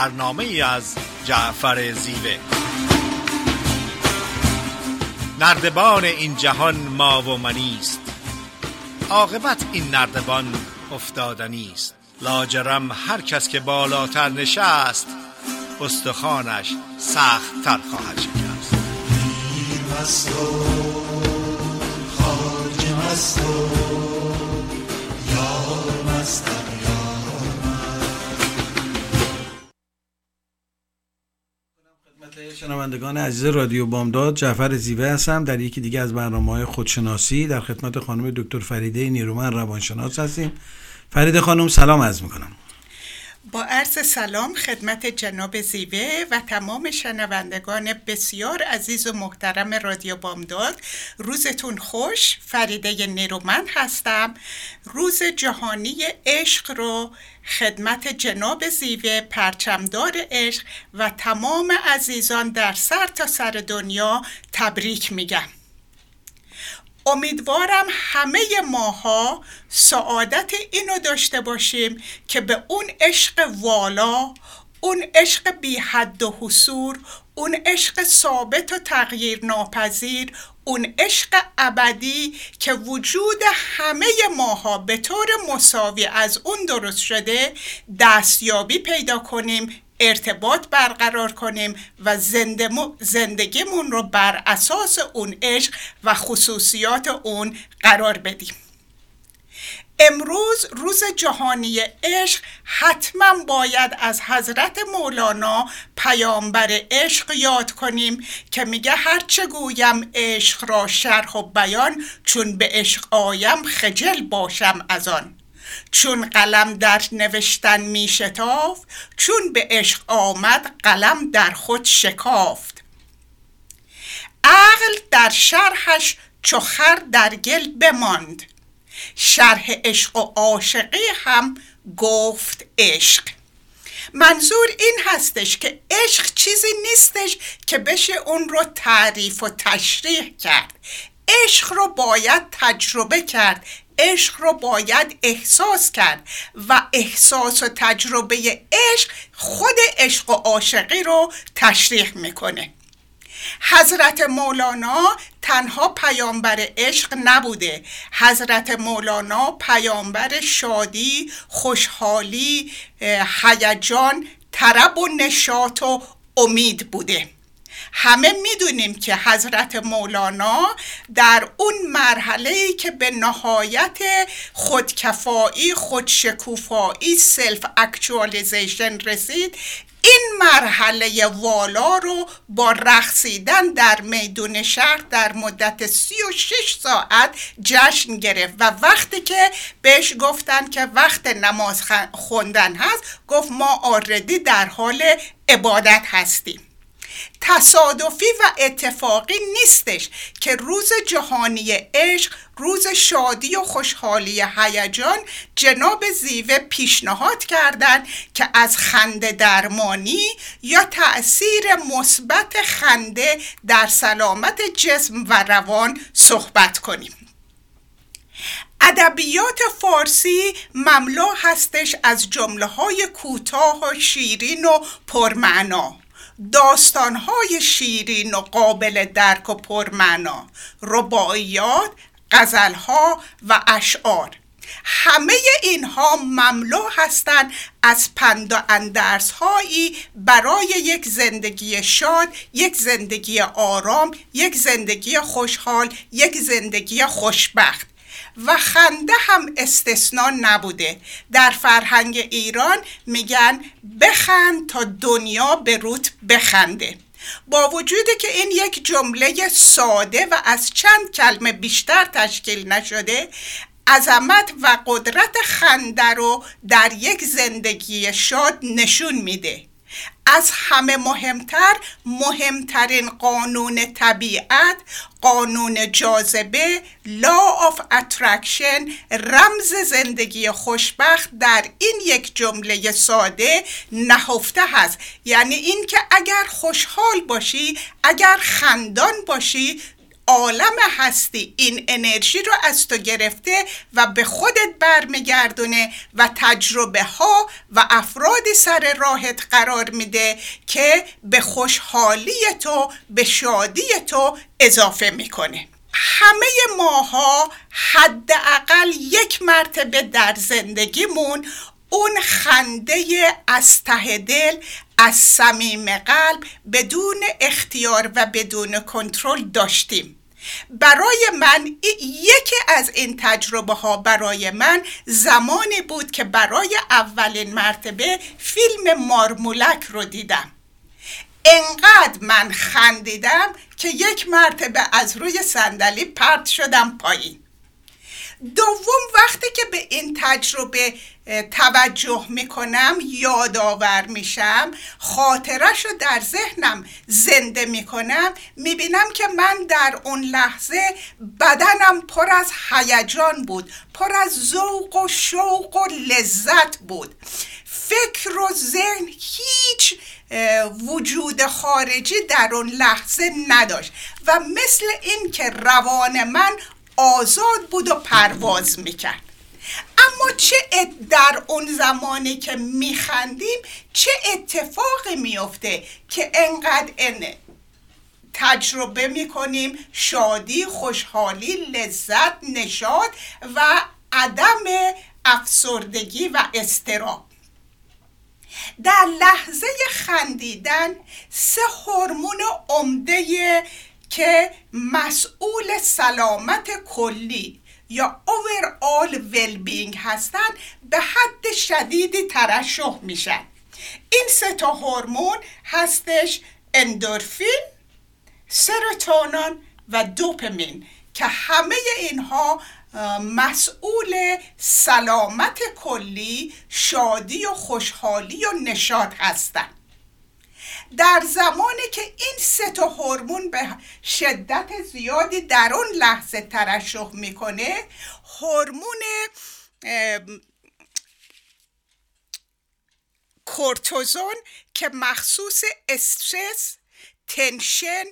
برنامه ای از جعفر زیوه. نردبان این جهان ما و منیست عاقبت این نردبان افتادنی است. لاجرم هر کس که بالاتر نشست استخوانش سخت تر خواهد شکست. شنوندگان عزیز رادیو بامداد جعفر زیوه هستم. در یکی دیگه از برنامه های خودشناسی در خدمت خانم دکتر فریده نیرومن روانشناس هستیم. فریده خانم سلام عرض می‌کنم. با عرض سلام خدمت جناب زیوه و تمام شنوندگان بسیار عزیز و محترم رادیو بامداد. روزتون خوش. فریده نیرومند هستم. روز جهانی عشق رو خدمت جناب زیوه پرچمدار عشق و تمام عزیزان در سر تا سر دنیا تبریک میگم. امیدوارم همه ماها سعادت اینو داشته باشیم که به اون عشق والا اون عشق بی حد و حصور اون عشق ثابت و تغییر ناپذیر اون عشق ابدی که وجود همه ماها به طور مساوی از اون درست شده دستیابی پیدا کنیم ارتباط برقرار کنیم و زندگیمون رو بر اساس اون عشق و خصوصیات اون قرار بدیم. امروز روز جهانی عشق حتما باید از حضرت مولانا پیامبر عشق یاد کنیم که میگه هرچه گویم عشق را شرح و بیان چون به عشق آیم خجل باشم از آن. چون قلم در نوشتن می شتاف چون به عشق آمد قلم در خود شکافت. عقل در شرحش چخر در گل بماند. شرح عشق و عاشقی هم گفت عشق. منظور این هستش که عشق چیزی نیستش که بشه اون رو تعریف و تشریح کرد. عشق رو باید تجربه کرد. عشق رو باید احساس کرد و احساس و تجربه عشق خود عشق و عاشقی رو تشریح می‌کنه. حضرت مولانا تنها پیامبر عشق نبوده. حضرت مولانا پیامبر شادی خوشحالی هیجان طرب و نشاط و امید بوده. همه می‌دونیم که حضرت مولانا در اون مرحله ای که به نهایت خودکفایی خودشکوفایی self actualization رسید این مرحله والا رو با رقصیدن در میدون شهر در مدت سی و شش ساعت جشن گرفت و وقتی که بهش گفتن که وقت نماز خوندن هست گفت ما آردی در حال عبادت هستیم. تصادفی و اتفاقی نیستش که روز جهانی عشق روز شادی و خوشحالی هیجان جناب زیوه پیشنهاد کردند که از خنده درمانی یا تأثیر مثبت خنده در سلامت جسم و روان صحبت کنیم. ادبیات فارسی مملو هستش از جمله های کوتاه و شیرین و پرمعنا. داستانهای شیرین و قابل درک و پرمعنا رباعیات غزلها و اشعار. همه اینها مملو هستند از پند و اندرس هایی برای یک زندگی شاد یک زندگی آرام یک زندگی خوشحال یک زندگی خوشبخت. و خنده هم استثنا نبوده. در فرهنگ ایران میگن بخند تا دنیا به روت بخنده. با وجودی که این یک جمله ساده و از چند کلمه بیشتر تشکیل نشده عظمت و قدرت خنده رو در یک زندگی شاد نشون میده. از همه مهمتر مهمترین قانون طبیعت قانون جاذبه law of attraction رمز زندگی خوشبخت در این یک جمله ساده نهفته هست. یعنی اینکه اگر خوشحال باشی اگر خندان باشی عالم هستی. این انرژی رو از تو گرفته و به خودت برمیگردونه و تجربه ها و افرادی سر راهت قرار میده که به خوشحالی تو به شادی تو اضافه می‌کنه. همه ماها حداقل یک مرتبه در زندگیمون اون خنده از ته دل از صمیم قلب بدون اختیار و بدون کنترل داشتیم. برای من یکی از این تجربه ها برای من زمانی بود که برای اولین مرتبه فیلم مارمولک رو دیدم. انقدر من خندیدم که یک مرتبه از روی صندلی پرت شدم پایین. دوم وقتی که به این تجربه توجه می‌کنم یادآور میشم خاطرش رو در ذهنم زنده می‌کنم می‌بینم که من در اون لحظه بدنم پر از هیجان بود پر از ذوق و شوق و لذت بود. فکر و ذهن هیچ وجود خارجی در اون لحظه نداشت و مثل این که روان من آزاد بود و پرواز می‌کرد. اما چه در اون زمانی که میخندیم چه اتفاقی میفته که انقدر تجربه می‌کنیم شادی خوشحالی لذت نشاد و عدم افسردگی و استراب در لحظه خندیدن سه هورمون عمده که مسئول سلامت کلی یا overall well-being هستند به حد شدیدی ترشح میشن. این سه تا هورمون هستش اندورفین سروتونین و دوپامین که همه اینها مسئول سلامت کلی شادی و خوشحالی و نشاط هستند در زمانی که این سه تا هورمون به شدت زیادی در اون لحظه ترشح می‌کنه هورمون کورتوزون که مخصوص استرس تنشن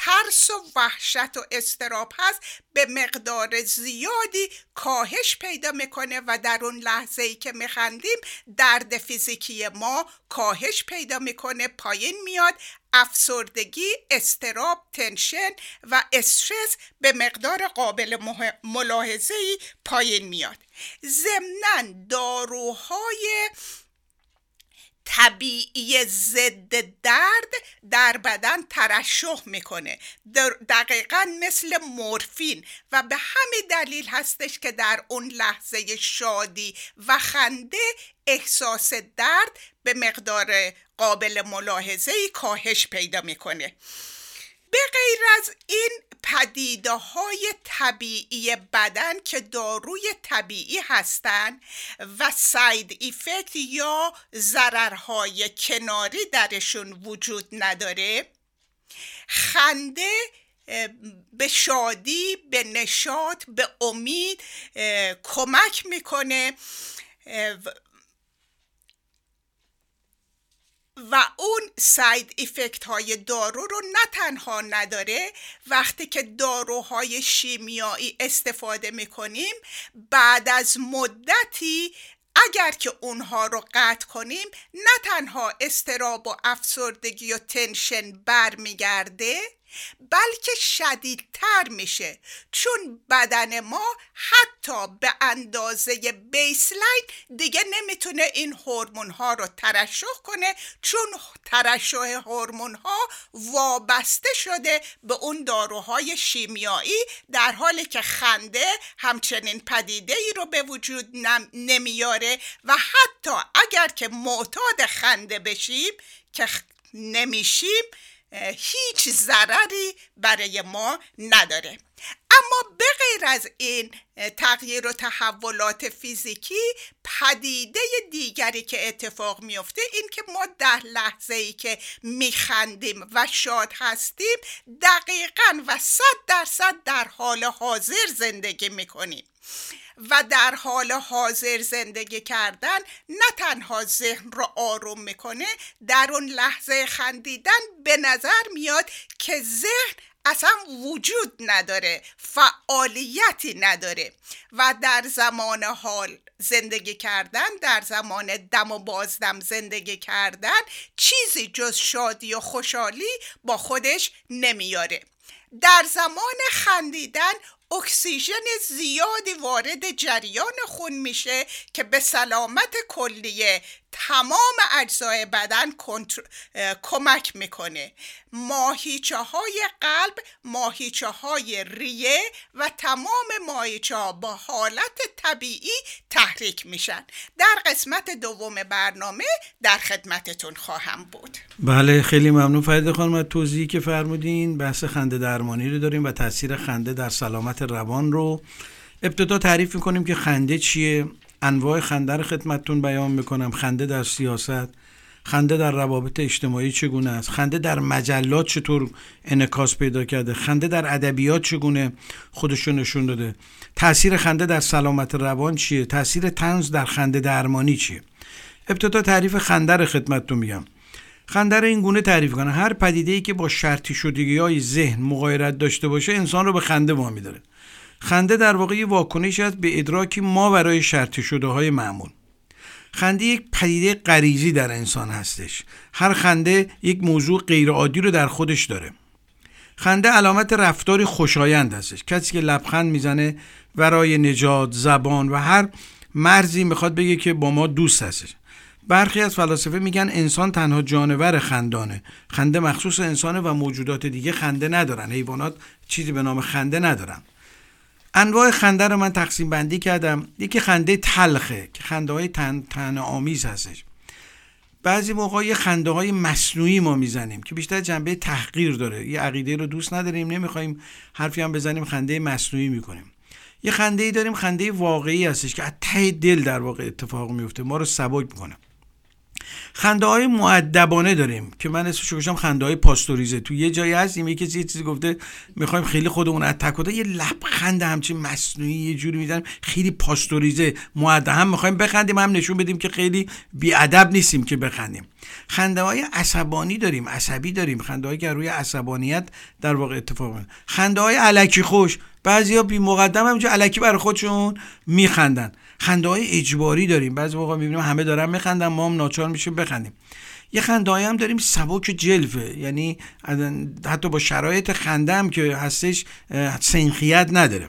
ترس و وحشت و استراب هست به مقدار زیادی کاهش پیدا می‌کنه و در اون لحظه ای که میخندیم درد فیزیکی ما کاهش پیدا می‌کنه پایین میاد افسردگی استراب تنشن و استرس به مقدار قابل ملاحظه ای پایین میاد. ضمنا داروهای طبیعی ضد درد در بدن ترشح می‌کنه. دقیقا مثل مورفین. و به همین دلیل هستش که در اون لحظه شادی و خنده احساس درد به مقدار قابل ملاحظه کاهش پیدا می‌کنه. به غیر از این پدیده های طبیعی بدن که داروی طبیعی هستند و side effect یا ضررهای کناری درشون وجود نداره خنده به شادی به نشاط به امید کمک می‌کنه و اون side effect های دارو رو نه تنها نداره وقتی که داروهای شیمیایی استفاده می‌کنیم بعد از مدتی اگر که اونها رو قطع کنیم نه تنها استراب و افسردگی و تنشن برمیگرده بلکه شدیدتر میشه. چون بدن ما حتی به اندازه بیسلاین دیگه نمی‌تونه این هورمون ها رو ترشح کنه چون ترشح هورمون ها وابسته شده به اون داروهای شیمیایی در حالی که خنده همچنین پدیده ای رو به وجود نمیاره و حتی اگر که معتاد خنده بشیم که نمیشیم هیچ ضرری برای ما نداره. اما به غیر از این تغییر و تحولات فیزیکی پدیده دیگری که اتفاق میفته این که ما در لحظه ای که میخندیم و شاد هستیم دقیقا و صد درصد در حال حاضر زندگی می‌کنیم. و در حال حاضر زندگی کردن نه تنها ذهن رو آروم می‌کنه در اون لحظه خندیدن به نظر میاد که ذهن اصلا وجود نداره فعالیتی نداره و در زمان حال زندگی کردن در زمان دم و بازدم زندگی کردن چیزی جز شادی و خوشحالی با خودش نمیاره. در زمان خندیدن اکسیژن زیادی وارد جریان خون میشه که به سلامت کلیه تمام اجزای بدن کمک می‌کنه. ماهیچه های قلب ماهیچه های ریه و تمام ماهیچه ها با حالت طبیعی تحریک میشن. در قسمت دوم برنامه در خدمتتون خواهم بود. بله خیلی ممنون فرید خانم. از توضیحی که فرمودین بحث خنده درمانی رو داریم و تاثیر خنده در سلامت روان رو. ابتدا تعریف می‌کنیم که خنده چیه. انواع خنده رو خدمتتون بیان می‌کنم. خنده در سیاست خنده در روابط اجتماعی چگونه است؟ خنده در مجلات چطور انکاس پیدا کرده؟ خنده در ادبیات چگونه خودشون نشون داده؟ تاثیر خنده در سلامت روان چیه؟ تاثیر تنز در خنده درمانی چیه؟ ابتدا تعریف خنده رو خدمتتون میگم. خنده رو این گونه تعریف کنه هر پدیده ای که با شرطی شدگی های ذهن مغایرت داشته باشه انسان رو به خنده وامی داره. خنده در واقع واکنش است به ادراکی ما برای شرطی شده های معمول. خنده یک پدیده غریزی در انسان هستش. هر خنده یک موضوع غیرعادی رو در خودش داره. خنده علامت رفتاری خوشایند هستش. کسی که لبخند می‌زنه برای نجات زبان و هر مرزی می‌خواد بگه که با ما دوست هستش. برخی از فلاسفه میگن انسان تنها جانور خندانه. خنده مخصوص انسانه و موجودات دیگه خنده ندارن. حیوانات چیزی به نام خنده ندارن. انواع خنده رو من تقسیم بندی کردم. یکی خنده تلخه که خنده های تن, تن آمیز هستش. بعضی موقع یه خنده های مصنوعی ما می‌زنیم که بیشتر جنبه تحقیر داره. یه عقیده رو دوست نداریم نمی‌خوایم حرفی هم بزنیم خنده مصنوعی می‌کنیم. یه خنده ای داریم خنده واقعی هستش که از ته دل در واقع اتفاق میفته ما رو سبک می‌کنه. خنده های معدبانه داریم که من اسمش گذاشتم خنده های پاستوریزه. تو یه جایی هستیم یکی یه چیزی گفته می‌خوایم خیلی خودمون از تک یه لبخند همچین مصنوعی یه جوری می‌زنیم. خیلی پاستوریزه معدب هم می‌خوایم بخندیم هم نشون بدیم که خیلی بیادب نیستیم که بخندیم. خنده های عصبانی داریم عصبی داریم. خنده که روی عصبانیت در واقع اتفاق میفته خنده های علکی خوش. بعضیا بی مقدم همینجا علکی برای خودشون میخندن. خنده های اجباری داریم. بعضی موقع می‌بینیم همه دارن میخندن ما هم ناچار میشیم بخندیم. یه خنده هم داریم سبک جلفه یعنی حتی با شرایط خنده هم که هستش سنخیت نداره.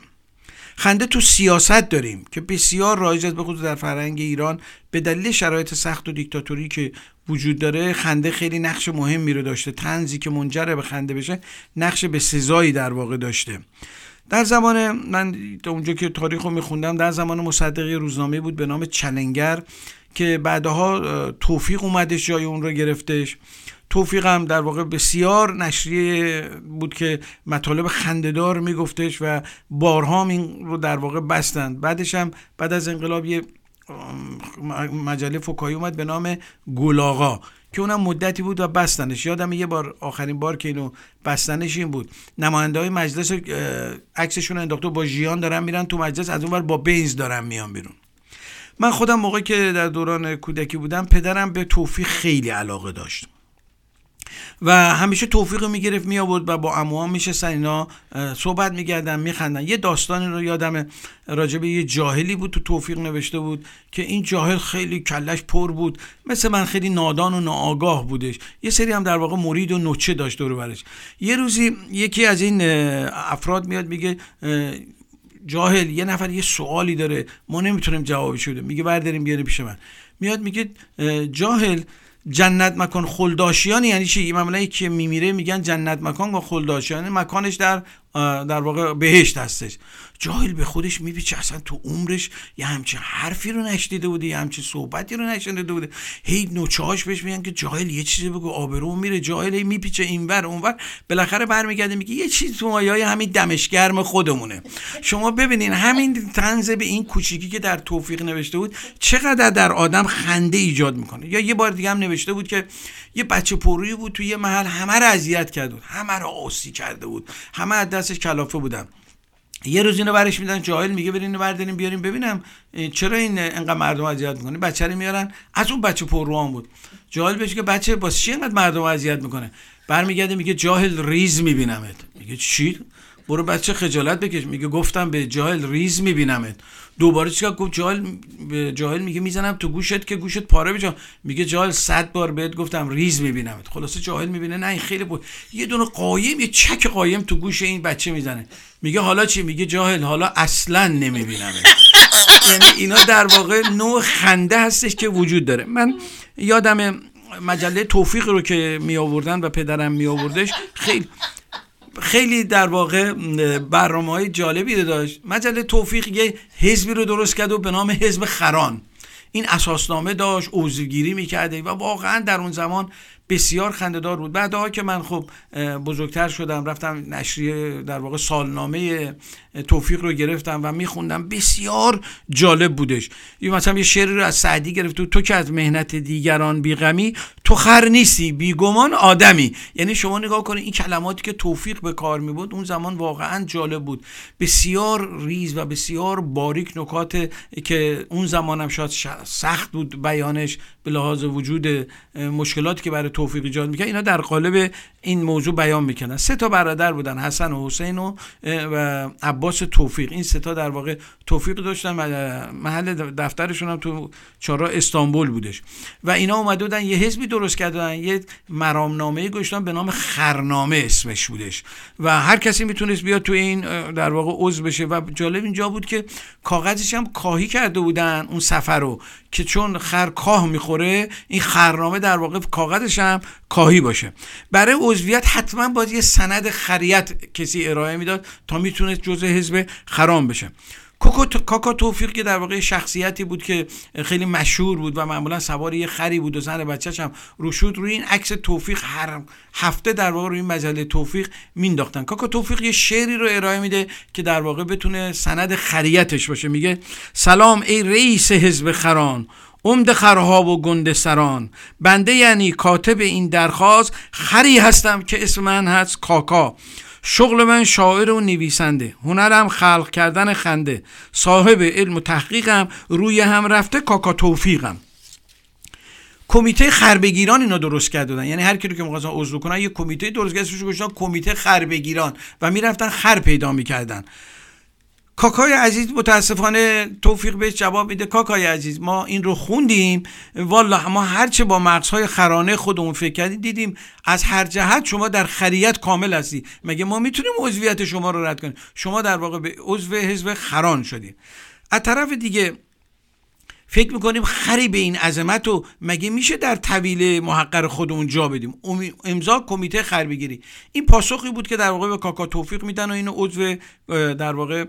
خنده تو سیاست داریم که بسیار رایج است بخصوص در فرهنگ ایران. به دلیل شرایط سخت و دیکتاتوری که وجود داره خنده خیلی نقش مهمی رو داشته. تنزی که منجر به خنده بشه نقش به سزایی در واقع داشته. در زمان من تا اونجا که تاریخ رو میخوندم در زمان مصدقی روزنامه بود به نام چلنگر که بعدها توفیق اومدش جای اون رو گرفتش. توفیق هم در واقع بسیار نشریه بود که مطالب خندهدار میگفتش و بارها این رو در واقع بستند. بعدش هم بعد از انقلاب یه مجله فکایی اومد به نام گلاغا که اونم مدتی بود و بستنش. یادم یه بار آخرین بار که اینو بستنش این بود. نماینده های مجلس عکسشون انداخته با ژیان دارن میرن تو مجلس از اون بر با بینز دارن میان بیرون. من خودم موقعی که در دوران کودکی بودم پدرم به توفیق خیلی علاقه داشت. و همیشه توفیق می‌گرفت می آورد و با عموها میشستن اینا صحبت میگردن میخندن. یه داستانی رو یادم راجبه یه جاهلی بود تو توفیق نوشته بود که این جاهل خیلی کلش پر بود. مثل من خیلی نادان و ناآگاه بودش. یه سری هم در واقع مرید و نوچه داشت دور برش. یه روزی یکی از این افراد میاد میگه جاهل یه نفر یه سوالی داره. ما نمی‌تونیم جوابش بده میگه برداریم بیاره پیش من. میاد میگه جاهل جنت مکان خلداشیان یعنی چی؟ معمولا که میمیره میگن جنت مکان با خلداشیان. مکانش در در واقع بهشت هستش. جاهل به خودش میپیچه اصلا تو عمرش یه همچین حرفی رو نشنیده بوده یه همچین صحبتی رو نشنیده بوده. هی نوچهاش بهش میگن که جاهل یه چیزی بگو آبرو میره جاهل هی میپیچه اینور اونور بالاخره برمیگرده میگه یه چیز تو مایه همین دمشگرم خودمونه. شما ببینین همین تنز به این کوچیکی که در توفیق نوشته بود چقدر در آدم خنده ایجاد می‌کنه. یا یه بار دیگه هم نوشته بود که یه بچه پرویی بود تو یه محل همه رو اذیت کرده بود همه رو آسی کرده بود همه دستش کلافه بودن یه روز اینو برش میدن جاهل میگه برین اینو بردارین بیاریم ببینم چرا این انقدر مردم اذیت می‌کنه؟ بچه رو میارن. از اون بچه پرروان بود. جاهل بهش که بچه با چی انقدر مردم اذیت می‌کنه؟ برمیگرده میگه جاهل ریز میبینمت. میگه چی؟ برو بچه خجالت بکش. میگه گفتم به جاهل ریز میبینمت. دوباره چیکار گفت؟ جاهل جاهل میگه می‌زنم تو گوشت که گوشت پاره بشه. میگه جاهل صد بار بهت گفتم ریز میبینمت. خلاصه جاهل می‌بینه. نه این خیلی بود. یه دونه قایم یه چک قایم تو گوش این بچه می‌زنه. میگه حالا چی؟ میگه جاهل حالا اصلا نمیبینمت. یعنی اینا در واقع نوع خنده هستش که وجود داره. من یادم مجله توفیق رو که می آوردن و پدرم می آوردش خیلی خیلی در واقع برنامه های جالبی داشت. مجله توفیق یه حزبی رو درست کرد و به نام حزب خران. این اساسنامه داشت عضوگیری می‌کرده و واقعا در اون زمان بسیار خندهدار بود. بعدها که من خب بزرگتر شدم رفتم نشریه در واقع سالنامه توفیق رو گرفتم و میخوندم. بسیار جالب بودش. یه مثلا یه شعری رو از سعدی گرفت تو که از مهنت دیگران بیغمی تو خر نیستی بیگمان آدمی. یعنی شما نگاه کنید این کلماتی که توفیق به کار می بود اون زمان واقعا جالب بود. بسیار ریز و بسیار باریک نکات که اون زمان هم شاید سخت بود بیانش. به لحاظ وجود مشکلاتی که برای توفیق ایجاد می‌کنه اینا در قالب این موضوع بیان می‌کنن. سه تا برادر بودن حسن و حسین و, و عباس توفیق. این سه تا در واقع توفیق داشتن و محل دفترشون هم تو چارا استانبول بودش. و اینا اومده بودن یه حزبی درست کردن یه مرامنامه گذاشتن به نام خرنامه اسمش بودش. و هر کسی می‌تونست بیاد تو این در واقع عضو بشه. و جالب اینجا بود که کاغذش هم کاهی کرده بودن اون سفر رو که چون خر کاه می‌خوره این خرنامه در واقع کاغذش هم کاهی باشه. برای عضویت حتما باید یه سند خریت کسی ارائه می‌داد تا می‌تونست جزء حزب خرام بشه. کاکا توفیق که در واقع شخصیتی بود که خیلی مشهور بود و معمولا سوار یه خری بود و زن بچهش هم روشود روی این عکس توفیق هر هفته در واقع روی این مجله توفیق مینداختن کاکا توفیق یه شعری رو ارائه میده که در واقع بتونه سند خریتش باشه. میگه سلام ای رئیس حزب خران عمد خرها و گنده سران. بنده یعنی کاتب این درخواست خری هستم که اسم من هست کاکا. شغل من شاعر و نویسنده. هنرم خلق کردن خنده. صاحب علم و تحقیقم روی هم رفته کاکا توفیقم. کمیته خربگیران اینا درست کرده یعنی هر کی رو که می‌خواستن عضو کنن یه کمیته درست کردن کمیته خربگیران. و می‌رفتن خر پیدا می‌کردن. کاکای عزیز متاسفانه توفیق بهش جواب میده. کاکای عزیز ما این رو خوندیم. والا ما هرچه با مغزهای خرانه خودمون فکر کردیم دیدیم از هر جهت شما در خریت کامل هستی. مگه ما می‌تونیم عضویت شما رو رد کنیم؟ شما در واقع به عضو حزب خران شدیم. از طرف دیگه فکر می‌کنیم خری به این عظمت و مگه میشه در طویل محقر خودمون جا بدیم؟ امضا کمیته خر بگیری این پاسخی بود که در واقع به کاکا توفیق میدن و اینو عضو در واقع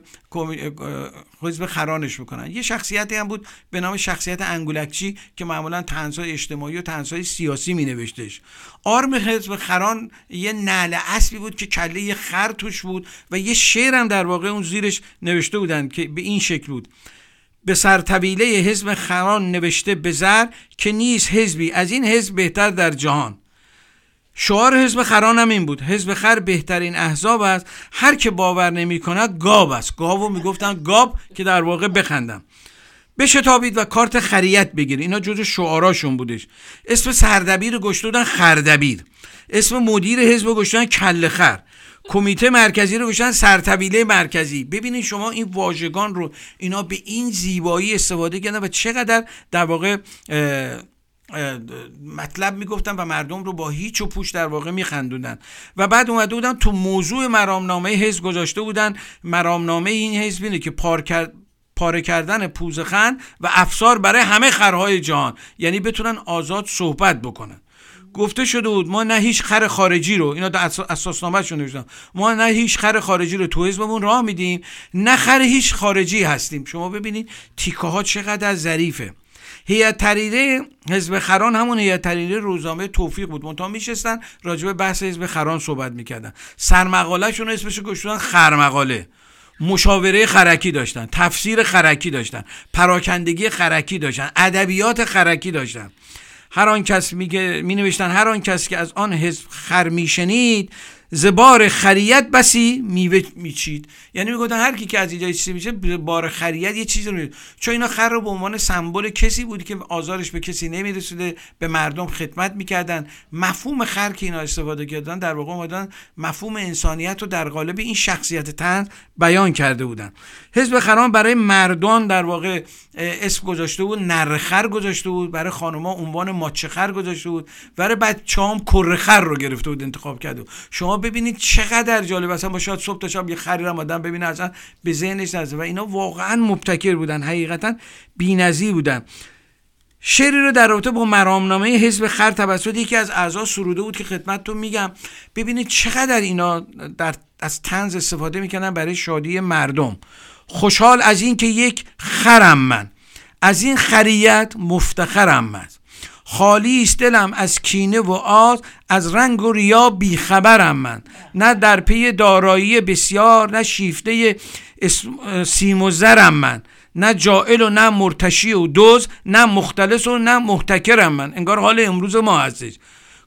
حزب خرانش می‌کنن یه شخصیتی هم بود به نام شخصیت انگولکچی که معمولا تنزهای اجتماعی و تنزهای سیاسی می نوشتش آرم حزب خران یه نعل اصلی بود که کله یه خر توش بود و یه شعر هم در واقع اون زیرش نوشته بودن که به این شکل بود. به سرطبیله حزب خران نوشته بزر که نیست حزبی. از این حزب بهتر در جهان. شعار حزب خران هم این بود. حزب خر بهترین احزاب است. هر که باور نمی کند گاب است. گاو می‌گفتن گاب که در واقع بخندم. بشتابید و کارت خریت بگیر اینا جزو شعاراشون بودش. اسم سردبیر گشته بودن خردبیر. اسم مدیر حزب گشتن کله خر. کمیته مرکزی رو گوشن سرطبیله مرکزی. ببینید شما این واژگان رو اینا به این زیبایی استفاده کردن و چقدر در واقع مطلب می‌گفتن و مردم رو با هیچ و پوش در واقع میخندوندن. و بعد اومده بودن تو موضوع مرامنامه حزب گذاشته بودن. مرامنامه این حزب اینه که پار کرد پاره کردن پوزخن و افسار برای همه خرهای جهان. یعنی بتونن آزاد صحبت بکنن. گفته شده بود ما نه هیچ خر خارجی رو اینا اساسنامه‌شون نوشتن ما نه هیچ خر خارجی رو تو حزبمون راه میدیم نه خر هیچ خارجی هستیم. شما ببینید تیکه ها چقدر ظریفه. هیئت تحریره حزب خران همون هیئت تحریره روزنامه توفیق بود. منتها میشستن راجع به بحث حزب خران صحبت می‌کردن. سرمقالهشون اسمش گذاشتن خرمقاله. مشاوره خرکی داشتن تفسیر خرکی داشتن پراکندگی خرکی داشتن ادبیات خرکی داشتن. هر آن کس میگه می نوشتن هر آن کس که از آن حزب خر میشنید زبار خریت بسی میوه میچید. یعنی می‌گفتن هر کی که از اینجا چیزی میشه بار خریت یه چیزی رو چون اینا خر رو به عنوان سمبل کسی بود که آزارش به کسی نمی‌رسیده به مردم خدمت می‌کردن. مفهوم خر که اینا استفاده کردن در واقع اومدن مفهوم انسانیت رو در قالب این شخصیت تن بیان کرده بودن. حزب خران برای مردان در واقع اسم گذاشته بود نرخر گذاشته بود برای خانوما عنوان ماچخر گذاشته بود برای بچه‌ام کرخر رو گرفته بود انتخاب کرده شما ببینید چقدر جالب اصلا با شاید صبح تا شب یه خری رو آدم ببینه اصلا به ذهنش نرسه. و اینا واقعا مبتکر بودن حقیقتا بی‌نظیر بودن. شعری رو در رابطه با مرامنامه حزب خر توسط یکی از اعضا سروده بود که خدمتتون میگم. ببینید چقدر اینا در از تنز استفاده می‌کنن برای شادی مردم. خوشحال از این که یک خرم من. از این خریت مفتخرم من. خالی است دلم از کینه و آز از رنگ و ریا بیخبرم من. نه در پی دارایی بسیار نه شیفته سیم و زرم من. نه جائل و نه مرتشی و دوز نه مختلس و نه محتکرم من. انگار حال امروز ما هستش.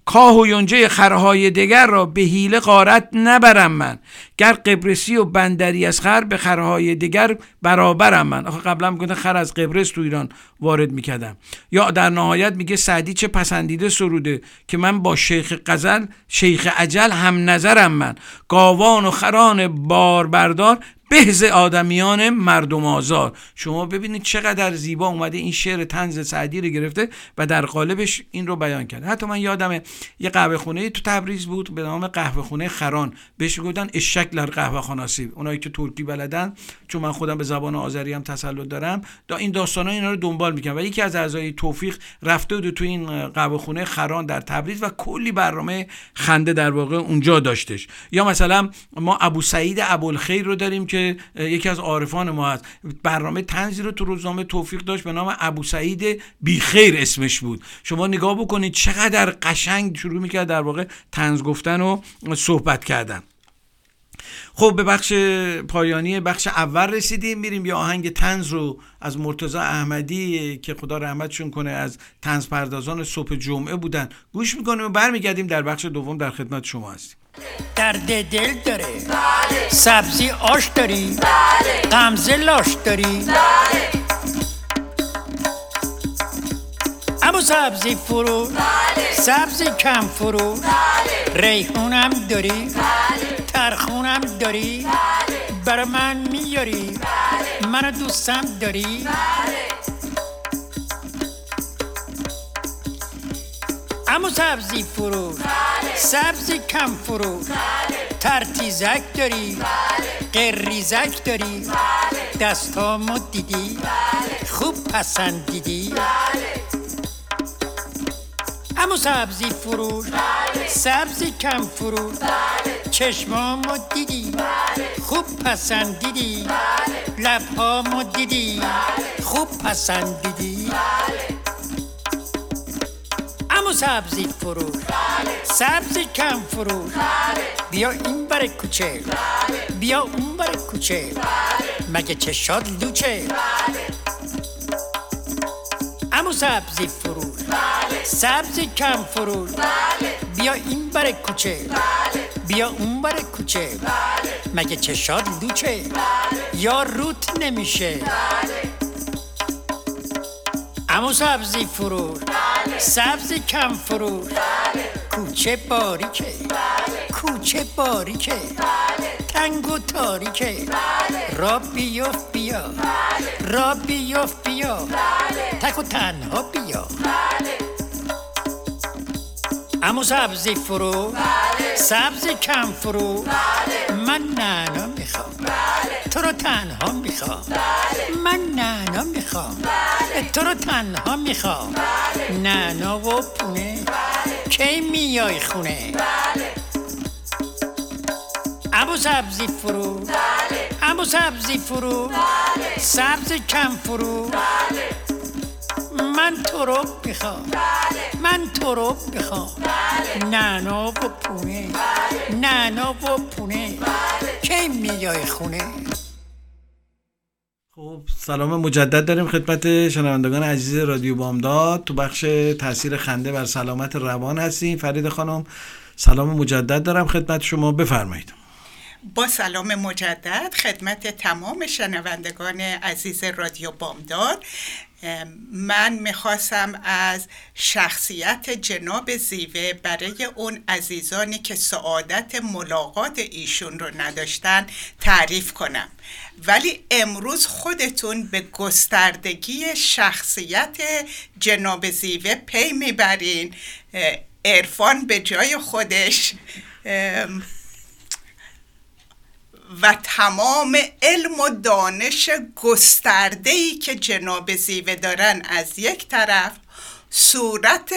کاه و یونجه خرهای دیگر را به حیله قارت نبرم من. گر قبرسی و بندری از خر به خرهای دیگر برابرم من. آخه قبلا می‌گفتن خر از قبرس تو ایران وارد می‌کردم یا در نهایت میگه سعدی چه پسندیده سروده که من با شیخ قزل شیخ عجل هم نظرم من. گاوان و خران باربردار بهز آدمیان مردم آزار. شما ببینید چقدر زیبا اومده این شعر تنز سعدی رو گرفته و در قالبش این رو بیان کرده. حتی من یادم یه قهوه خونه تو تبریز بود به نام قهوه خونه خران. بهش گفتن اشکلر قهوه خاناسی اونایی که ترکی بلدن چون من خودم به زبان آذری هم تسلط دارم دا این داستانا اینا رو دنبال می‌کنم و یکی از اعضای توفیق رفته بود تو این قهوه خونه خران در تبریز و کلی برنامه خنده در واقع اونجا داشتش. یا مثلا ما ابو سعید ابوالخیر رو داریم که یکی از عارفان ما هست. برنامه تنزی رو تو روزنامه توفیق داشت به نام ابو سعید بیخیر اسمش بود. شما نگاه بکنید چقدر قشنگ شروع می‌کرد در واقع تنز گفتن و صحبت کردن. خب به بخش پایانی بخش اول رسیدیم میریم یه آهنگ تنز رو از مرتضی احمدی که خدا رحمتشون کنه از تنز پردازان صبح جمعه بودن. گوش می‌کنیم و برمیگردیم در بخش دوم در خدمت شما هستیم. درد دل داره بله. سبزی آش داری بله. لاش داری بله. اما سبزی فرو. سبزی کم فرو. ریحونم داری. ترخونم داری. برا من میاری. منو دوستم داری. اما سبزی فروش سبزی کم بله. ترتیزک داری. قریزک داری. دستامو دیدی. خوب پسندیدی. اما سبزی فروش. سبزی کم فروش. چشمامو دیدی. خوب پسندیدی. لبهامو دیدی. خوب پسندیدی بله. اما سبزی فروش. سبزی کم فروش. بیا این بر کوچه. بیا اون بر کوچه. مگه چشاد لوچه. اما سبزی فروش. سبزی کم فروش. بیا این بر کوچه. بیا اون بر کوچه. مگه چشاد لوچه. یا روت نمیشه. اما سبزی فروش بله. سبزی کم بله. کوچه باریکه. کوچه باریکه. تنگ و تاریکه. را بیوف بیا. را بیوف بیا. تک و تنها بیا. اما سبزی فرو. سبزی کم فرو. من بله. تو رو تنها می‌خوام بله. من نانا می‌خوام بله. تو رو تنها می‌خوام بله. نانا و پونه بله. کی میای خونه بله. ابو سبزی فرو بله. ابو سبزی فرو بله. سبزی کم فرو بله. من تو رو می‌خوام. من تو رو می‌خوام. نانا و پونه. نانا و پونه. کی میای خونه خب سلام مجدد داریم خدمت شنوندگان عزیز رادیو بامداد. تو بخش تاثیر خنده بر سلامت روان هستیم. فرید خانم سلام مجدد دارم خدمت شما. بفرمایید. با سلام مجدد خدمت تمام شنوندگان عزیز رادیو بامداد. من می‌خواستم از شخصیت جناب زیوه برای اون عزیزانی که سعادت ملاقات ایشون رو نداشتن تعریف کنم. ولی امروز خودتون به گستردگی شخصیت جناب زیوه پی می‌برین. عرفان به جای خودش. و تمام علم و دانش گسترده‌ای که جناب زیوه دارن از یک طرف صورت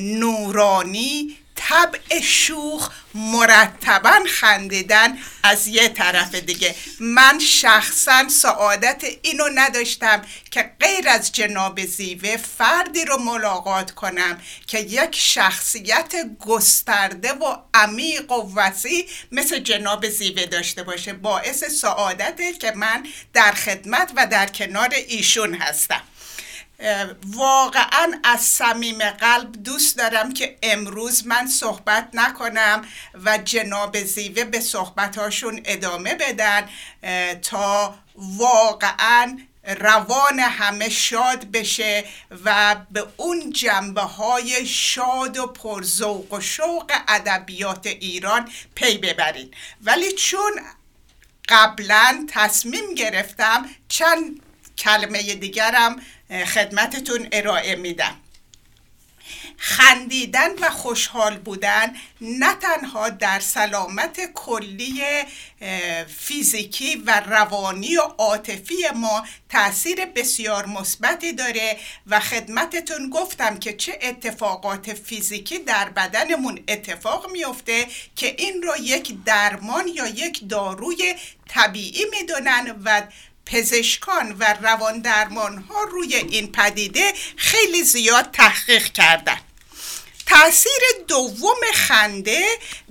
نورانی طبع شوخ مرتبا خندیدن از یه طرف دیگه. من شخصا سعادت اینو نداشتم که غیر از جناب زیوه فردی رو ملاقات کنم که یک شخصیت گسترده و عمیق و وسیع مثل جناب زیوه داشته باشه. باعث سعادته که من در خدمت و در کنار ایشون هستم. واقعا از صمیم قلب دوست دارم که امروز من صحبت نکنم و جناب زیوه به صحبتاشون ادامه بدن تا واقعا روان همه شاد بشه و به اون جنبه های شاد و پرزوق و شوق ادبیات ایران پی ببرین. ولی چون قبلا تصمیم گرفتم چند کلمه دیگرم خدمتتون ارائه میدم. خندیدن و خوشحال بودن نه تنها در سلامت کلی فیزیکی و روانی و عاطفی ما تاثیر بسیار مثبتی داره و خدمتتون گفتم که چه اتفاقات فیزیکی در بدنمون اتفاق میفته که این رو یک درمان یا یک داروی طبیعی می‌دونن و پزشکان و روان درمان ها روی این پدیده خیلی زیاد تحقیق کردن تاثیر دوم خنده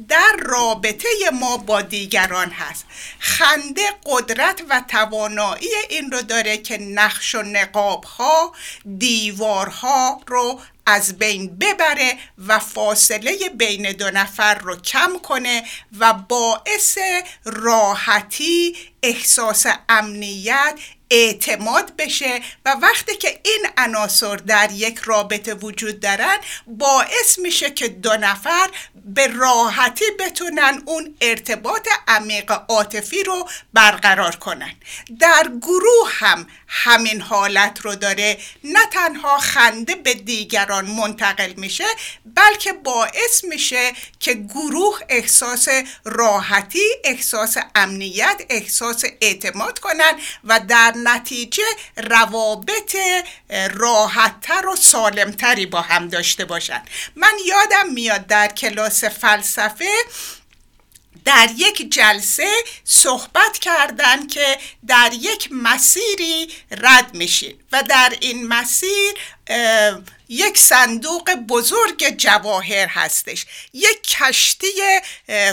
در رابطه ما با دیگران هست. خنده قدرت و توانایی این رو داره که نقش و نقاب ها دیوارها رو از بین ببره و فاصله بین دو نفر رو کم کنه و باعث راحتی احساس امنیت اعتماد بشه و وقتی که این عناصر در یک رابطه وجود دارن باعث میشه که دو نفر به راحتی بتونن اون ارتباط عمیق عاطفی رو برقرار کنن. در گروه هم همین حالت رو داره. نه تنها خنده به دیگران منتقل میشه بلکه باعث میشه که گروه احساس راحتی احساس امنیت احساس اعتماد کنن و در نتیجه روابط راحتتر و سالمتری با هم داشته باشن. من یادم میاد در کلاس فلسفه در یک جلسه صحبت کردن که در یک مسیری رد میشین و در این مسیر یک صندوق بزرگ جواهر هستش یک کشتی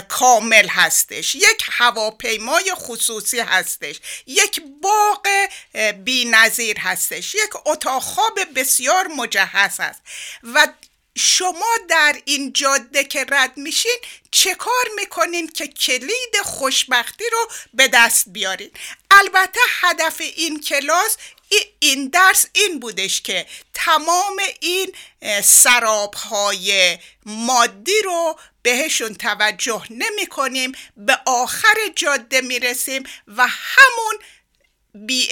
کامل هستش یک هواپیمای خصوصی هستش یک باغ بینظیر هستش یک اتاق خواب بسیار مجهز هست و شما در این جاده که رد میشین چه کار می‌کنین که کلید خوشبختی رو به دست بیارین؟ البته هدف این کلاس این درس این بودش که تمام این سراب های مادی رو بهشون توجه نمی کنیم به آخر جاده می‌رسیم و همون بی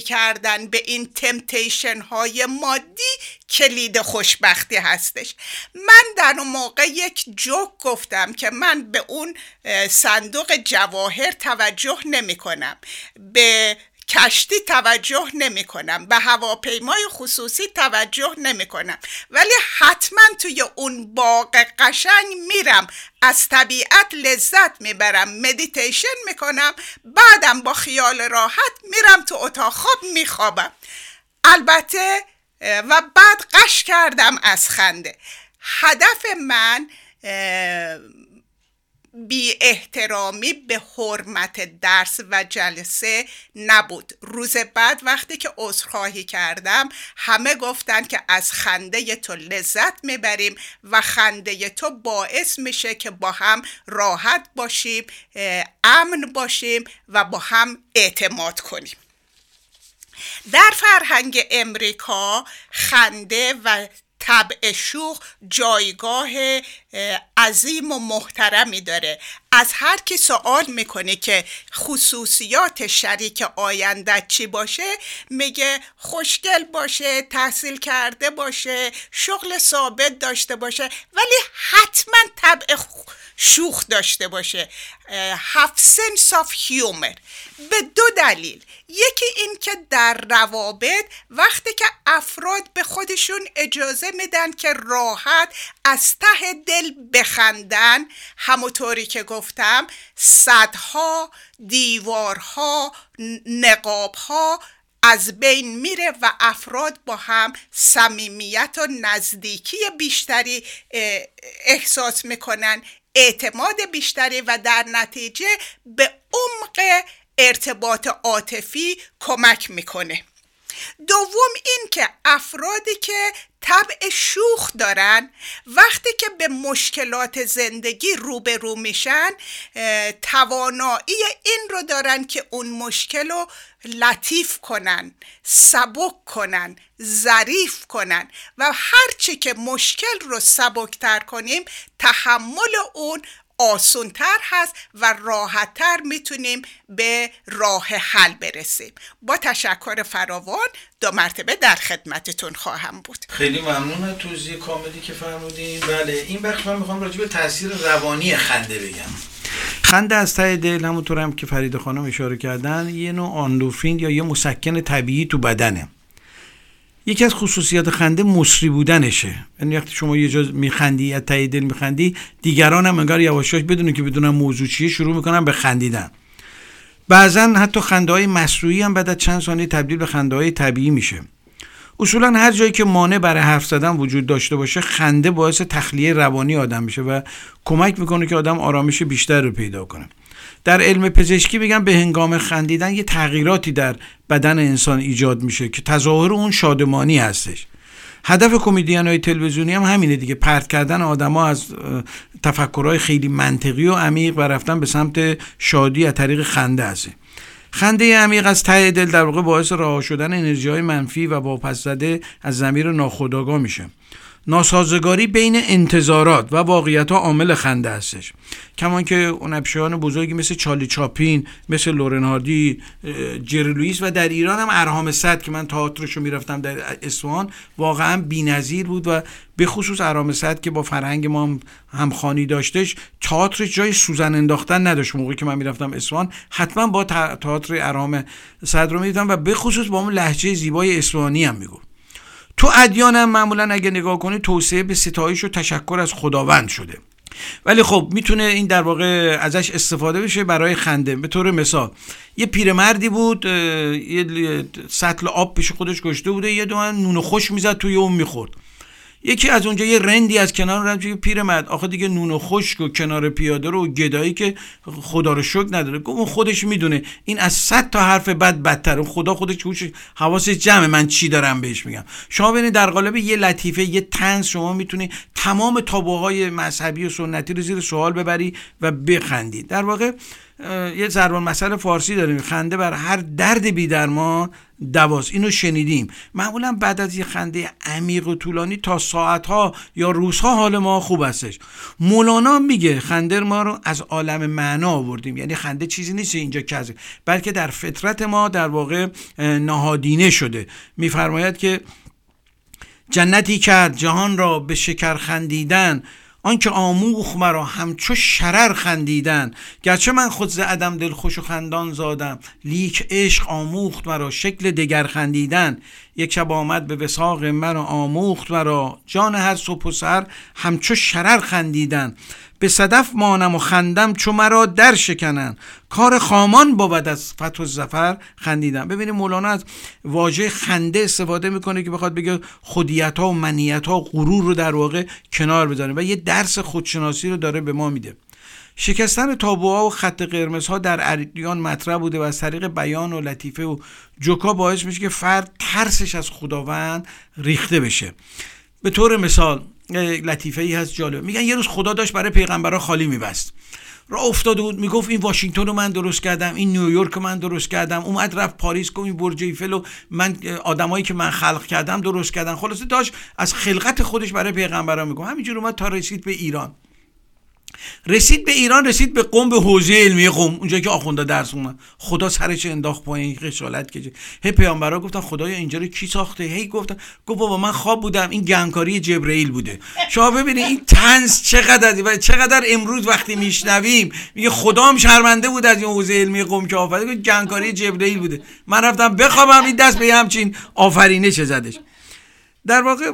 کردن به این تمتیشن های مادی کلید خوشبختی هستش. من در اون موقع یک جوک گفتم که من به اون صندوق جواهر توجه نمی کنم به کشتی توجه نمی کنم به هواپیمای خصوصی توجه نمی کنم ولی حتما توی اون باغ قشنگ میرم. از طبیعت لذت می‌برم مدیتیشن می‌کنم بعدم با خیال راحت میرم تو اتاق. خواب میخوابم. البته و بعد قش کردم از خنده. هدف من بی احترامی به حرمت درس و جلسه نبود. روز بعد وقتی که عذرخواهی کردم همه گفتن که از خنده تو لذت می‌بریم و خنده تو باعث میشه که با هم راحت باشیم امن باشیم و با هم اعتماد کنیم. در فرهنگ امریکا خنده و طبع شوخ جایگاه عظیم و محترمی داره. از هر کی سوال می‌کنه که خصوصیات شریک آینده چی باشه میگه خوشگل باشه تحصیل کرده باشه شغل ثابت داشته باشه ولی حتما طبع شوخ داشته باشه. have sense of humor. به دو دلیل. یکی این که در روابط وقتی که افراد به خودشون اجازه میدن که راحت از ته دل بخندن همونطوری که گفتم صدها دیوارها نقابها از بین میره و افراد با هم صمیمیت و نزدیکی بیشتری احساس می‌کنن. اعتماد بیشتری و در نتیجه به عمق ارتباط عاطفی کمک می‌کنه. دوم این که افرادی که طبع شوخ دارن وقتی که به مشکلات زندگی روبرو میشن توانایی این رو دارن که اون مشکل رو لطیف کنن سبک کنن ظریف کنن و هرچی که مشکل رو سبکتر کنیم تحمل اون آسونتر هست و راحتتر می‌تونیم به راه حل برسیم. با تشکر فراوان دو مرتبه در خدمتتون خواهم بود. خیلی ممنون از توضیح کاملی که فرمودین. بله این بخش من می‌خوام راجع به تاثیر روانی خنده بگم. خنده از ته دل همونطور هم که فرید خانم اشاره کردن یه نوع آندوفین یا یه مسکن طبیعی تو بدنه. یکی از خصوصیات خنده مصری بودنشه. یعنی وقتی شما یه جا میخندی از ته دل میخندی دیگران هم انگار یواشاش بدونه که بدونن موضوع چیه شروع می‌کنن به خندیدن. بعضا حتی خنده های مصنوعی هم بعد از چند ثانیه تبدیل به خنده های طبیعی میشه. اصولا هر جایی که مانع برای حرف زدن وجود داشته باشه خنده باعث تخلیه روانی آدم میشه و کمک می‌کنه که آدم آرامش بیشتر رو پیدا کنه. در علم پزشکی بگم به هنگام خندیدن یه تغییراتی در بدن انسان ایجاد میشه که تظاهر اون شادمانی هستش. هدف کمدین های تلویزیونی هم همینه دیگه. پرت کردن آدما از تفکرهای خیلی منطقی و عمیق و رفتن به سمت شادی از طریق خنده هسته خنده عمیق از ته دل در واقع باعث رها شدن انرژی های منفی و واپس زده از زمیر ناخودآگاه میشه. ناسازگاری بین انتظارات و واقعیت ها عامل خنده هستش. کمان که اون بزرگی مثل چالی چاپین مثل لورن هاردی جری و در ایران هم ارهام صد که من تئاترشو می‌رفتم در اصفهان واقعا بی‌نظیر بود و به خصوص ارهام صد که با فرهنگ ما هم خانی داشتش تئاتر جای سوزن انداختن نداشت. موقعی که من می‌رفتم اصفهان حتما با تئاتر ارهام صد رو می‌دیدم و به خصوص با اون لحجه زیبای اصفهانی هم می‌گفت. تو ادیان هم معمولا اگه نگاه کنی توسعه به ستایش و تشکر از خداوند شده. ولی خب می‌تونه این در واقع ازش استفاده بشه برای خنده. به طور مثال یه پیرمردی بود یه سطل آب پیش خودش گشته بوده یه دو نون خوش می‌زد توی اون می‌خورد. یکی از اونجا یه رندی از کنار رفت پیر پیرمرد آخه دیگه نون و خشک و کنار پیاده رو و گدایی که خدا رو شکر نداره. گفت اون خودش می‌دونه. این از صد تا حرف بد بدتر اون خدا خودش هوش حواسش جمع من چی دارم بهش میگم. شما ببینید در قالب یه لطیفه یه تنز شما می‌تونی تمام تابوهای مذهبی و سنتی رو زیر سوال ببری و بخندی در واقع یه ضربان مسئله فارسی داریم. خنده بر هر درد بی درمان دواست اینو شنیدیم. معمولا بعد از یه خنده عمیق و طولانی تا ساعتها یا روزها حال ما خوب هستش. مولانا میگه خنده ما رو از عالم معنا آوردیم. یعنی خنده چیزی نیست اینجا کذب بلکه در فطرت ما در واقع نهادینه شده. میفرماید که جنتی کرد جهان را به شکر خندیدن. آنکه آموخ مرا همچو شرر خندیدن. گرچه من خود ز عدم دل خوش و خندان زادم لیک عشق آموخت مرا شکل دگر خندیدن. یک شب آمد به وساق مرا آموخت مرا. جان هر صبح و سر همچو شرر خندیدن. به صدف مانم و خندم چو مرا در شکنن کار خامان بود از فتح و زفر خندیدم. ببینید مولانا از واژه خنده استفاده می‌کنه که بخواد بگه خودیت ها و منیت ها و غرور رو در واقع کنار بذاره و یه درس خودشناسی رو داره به ما میده. شکستن تابوها و خط قرمزها در ادیان مطرح بوده و از طریق بیان و لطیفه و جوکا باعث میشه که فرد ترسش از خداوند ریخته بشه. به طور مثال لطیفه ای هست جالب. میگن یه روز خدا داشت برای پیغمبرا خالی میبست. را افتاده بود می‌گفت این واشنگتن رو من درست کردم این نیویورک رو من درست کردم اومد رفت پاریس گفت این برج ایفل رو من آدمایی که من خلق کردم درست کردم خلاصه داشت از خلقت خودش برای پیغمبرا میگم همینجور اومد تا رسید به ایران. رسید به ایران رسید به قم به حوزه علمی قم اونجا که آخونده درس خونه خدا سرش انداخت پایین خجالت کشه هی پیامبرا گفتن خدایا اینجا رو کی ساخته؟ هی گفتن. گفت بابا من خواب بودم. این گنگکاری جبرئیل بوده. شما ببینید این تنز چقدر و چقدر امروز وقتی میشنویم میگه خدا هم شرمنده بود از این حوزه علمی قم که آفرید گنگکاری جبرئیل بوده. من رفتم بخوابم این دست به همچین آفرینه چه زدش. در واقع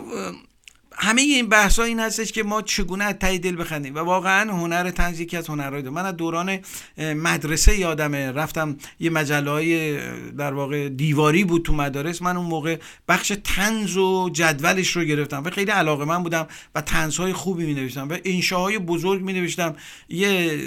همه این بحث ها این هستش که ما چگونه از ته دل بخندیم. و واقعا هنر تنز یکی از هنرهای من از دوران مدرسه یادمه رفتم یه مجله های در واقع دیواری بود تو مدارس. من اون موقع بخش تنز و جدولش رو گرفتم و خیلی علاقه من بودم و تنز های خوبی می نوشتم و انشاهای بزرگ می نوشتم یه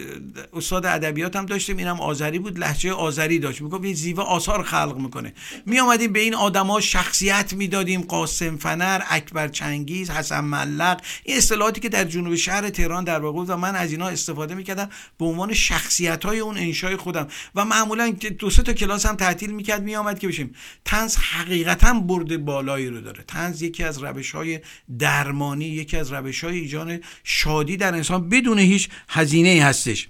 استاد هم داشتیم اینم آذری بود لحجه آذری داشت. می‌گفت یه زیوه آثار خلق می‌کنه. می آمدیم به این آدما شخصیت می‌دادیم قاسم فنر اکبر چنگیز حسن ملق. این اصطلاحاتی که در جنوب شهر تهران در واقع و من از اینا استفاده می‌کردم به عنوان شخصیت های اون انشای خودم. و معمولا دو سه تا کلاس هم تعطیل می‌کرد میآمد که بشیم تنز حقیقتا برد بالایی رو داره. تنز یکی از روش های درمانی یکی از روش های ایجان شادی در انسان بدون هیچ هزینه هستش.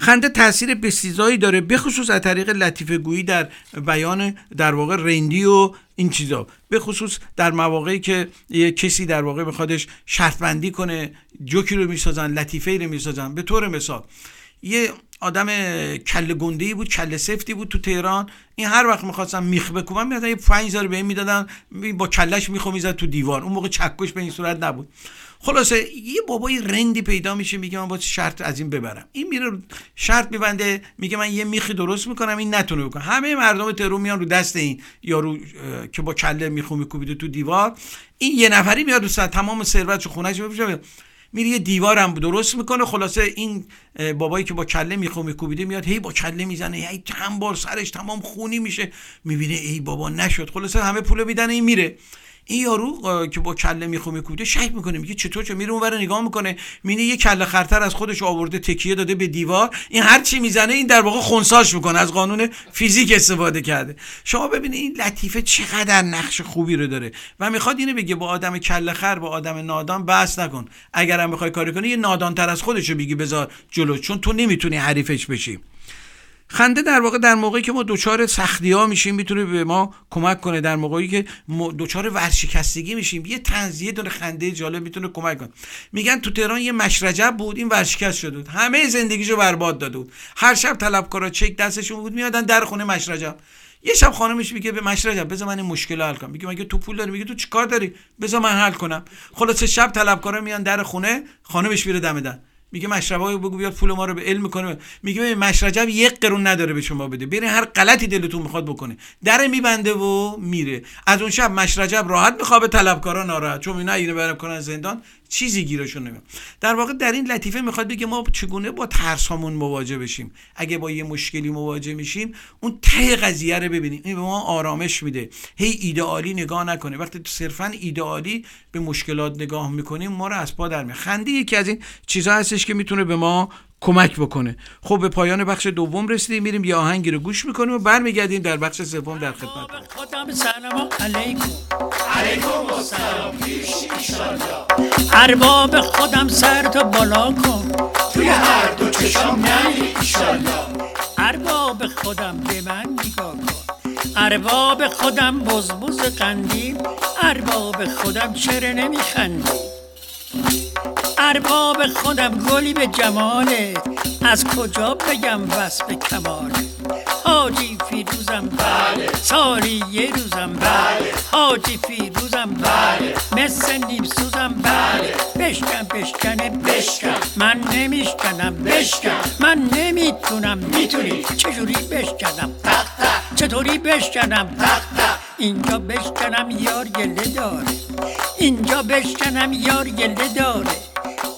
خنده تاثیر بسیزایی داره بخصوص از طریق لطیفه گویی در بیان در واقع رندی و این چیزا. به خصوص در مواقعی که یه کسی در واقع بخوادش شرط بندی کنه جوکی رو می‌سازن لطیفه رو می‌سازن به طور مثال یه آدم کله گنده ای بود کله سفتی بود تو تهران این هر وقت می‌خواستم میخ بکوبم میادن یه 5000 به این می‌دادن با کلش میخو می‌زد تو دیوار. اون موقع چکش به این صورت نبود. خلاصه یه بابای رندی پیدا میشه میگه من با شرط از این ببرم. این میره شرط میبنده میگه من یه میخی درست می‌کنم این نتونه بکنه. همه مردم ترو میان رو دست این یارو که با کله میخو میکوبیده تو دیوار. این یه نفری میاد رو تمام ثروت خونهش بپوشه میره یه دیوارم درست می‌کنه. خلاصه این بابایی که با کله میخو میکوبیده میاد هی با کله می‌زنه هی چند بار سرش تمام خونی میشه. می‌بینه ای بابا نشد. خلاصه همه پول میدن این میره. این یارو که با کله میخو میکوبیده شک می‌کنه میگه چطور چه؟ میره اونور نگاه می‌کنه مینه یه کله خرتر از خودش آورده تکیه داده به دیوار. این هر چی می‌زنه این در واقع خونساش می‌کنه از قانون فیزیک استفاده کرده. شما ببینید این لطیفه چقدر نقش خوبی رو داره. و می‌خواد اینو بگه با آدم کله خر با آدم نادان بحث نکن. اگر هم می‌خوای کاری کنی یه نادانتر از خودشو بگی بذار جلو چون تو نمی‌تونی حریفش بشی. خنده در واقع در موقعی که ما دچار سختی ها میشیم می‌تونه به ما کمک کنه. در موقعی که دچار ورشکستگی میشیم یه تنزیه داره خنده جالب می‌تونه کمک کنه. میگن تو تهران یه مشرجب بود این ورشکست شده بود. همه زندگیشو برباد داده بود. هر شب طلبکارا چک دستشون بود میادن در خونه مشرجب یه شب خانمش میگه به مشرجب بذار من این مشکل حل کنم. میگه مگه تو پول داری؟ میگه تو چیکار داری؟ بذار من حل کنم. خلاص شب طلبکارا میان در خونه خانمش میره دم در میگه مشربای بگو بیاد پول ما رو به علم کنه. میگه مشرجب یک قرون نداره به شما بده. برین هر غلطی دلتون می‌خواد بکنه. در میبنده و میره. از اون شب مشرجب راحت میخوابه طلبکارا ناراحت. چون اینا اینو برم کنن زندان چیزی گیرشون نمیاد. در واقع در این لطیفه می‌خواد بگه ما چگونه با ترس هامون مواجه بشیم. اگه با یه مشکلی مواجه میشیم اون ته قضیه رو ببینیم. این به ما آرامش میده. هی ایدئالی نگاه نکنه. وقتی صرفا ایدئالی به مشکلات نگاه می‌کنیم ما رو از پا در خنده یکی از این چیزها هستش که می‌تونه به ما کمک بکنه. خب به پایان بخش دوم رسیدیم میریم یه آهنگی رو گوش می‌کنیم و برمیگردیم در بخش سوم در خدمت. خودم سلام علیکم علیکم ارباب خودم سر تو بالا کن. توی هر دو چشم نری ارباب خودم به من نگاه کن. ارباب خودم بزبز قندی ارباب خودم چرا نمیخندی؟ ارباب خودم گلی به جماله. از کجا بگم وصف کماله حاجی فیروزم بله. سالی یه روزم بله. حاجی فیروزم بله. مثل نیم سوزم بله. بشکن بشکنه بشکن. من نمیشکنم بشکن. من نمی‌تونم. می‌تونی. چجوری بشکنم؟ تق چطوری بشکنم؟ تق. اینجا بشکنم یار گله داره. اینجا بشکنم یار گله داره.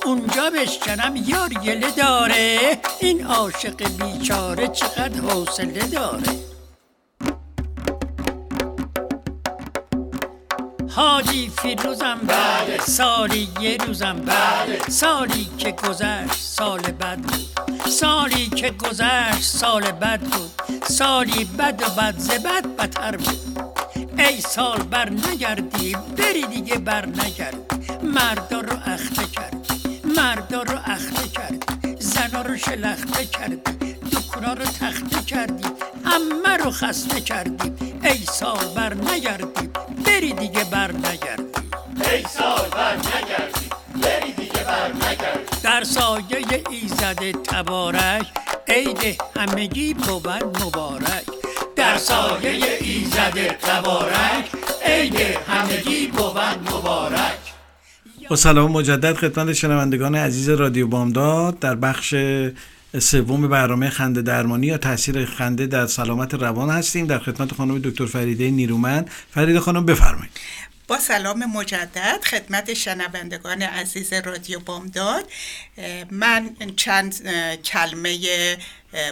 اونجا بشکنم یار گله داره. این عاشق بیچاره چقدر حوصله داره. حاجی فیروزم بله سالی یه روزم بله. سالی که گذشت سال بد بود. سالی که گذشت سال بد بود. سالی بد و بد زبد بدتر بود. ای سال بر نگردی بری دیگه بر نگردی مردا رو اخته کردی مردا رو اخته کردی زنا رو شلخته کردی دکونا رو تخته کردی همه رو خسته کردی ای سال بر نگردی بری دیگه بر نگردی. ای سال بر نگردی بری دیگه بر نگردی. در سایه ایزد تبارک عید همگی بود مبارک. در سایه ایزد تبارک عید همگی بود مبارک. با سلام مجدد خدمت شنوندگان عزیز رادیو بامداد در بخش سوم برنامه خنده درمانی یا تاثیر خنده در سلامت روان هستیم در خدمت خانم دکتر فریده نیرومند. فریده خانم بفرمایید. با سلام مجدد خدمت شنوندگان عزیز رادیو بامداد. من چند کلمه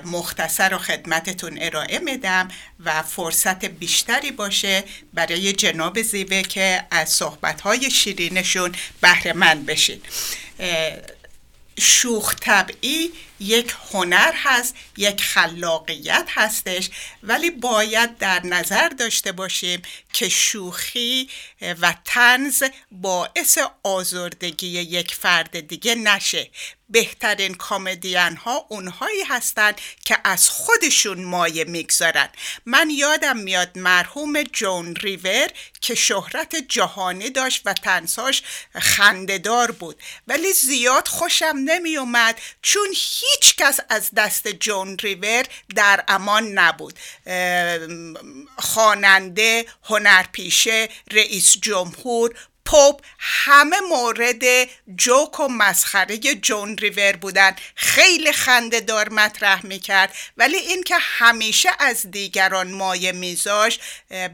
مختصر رو خدمتتون ارائه میدم و فرصت بیشتری باشه برای جناب زیوه که از صحبتهای شیرینشون بهره مند بشین شوخ طبعی یک هنر هست یک خلاقیت هستش ولی باید در نظر داشته باشیم که شوخی و تنز باعث آزردگی یک فرد دیگه نشه. بهترین کامدین ها اونهایی هستند که از خودشون مایه می‌گذارن. من یادم میاد مرحوم جون ریور که شهرت جهانی داشت و تنساش خندهدار بود. ولی زیاد خوشم نمیومد چون هیچ کس از دست جون ریور در امان نبود. خواننده هنرپیشه رئیس جمهور پاپ همه مورد جوک و مسخره جون ریور بودن. خیلی خنده دار مطرح می‌کرد. ولی اینکه همیشه از دیگران مایه میذاش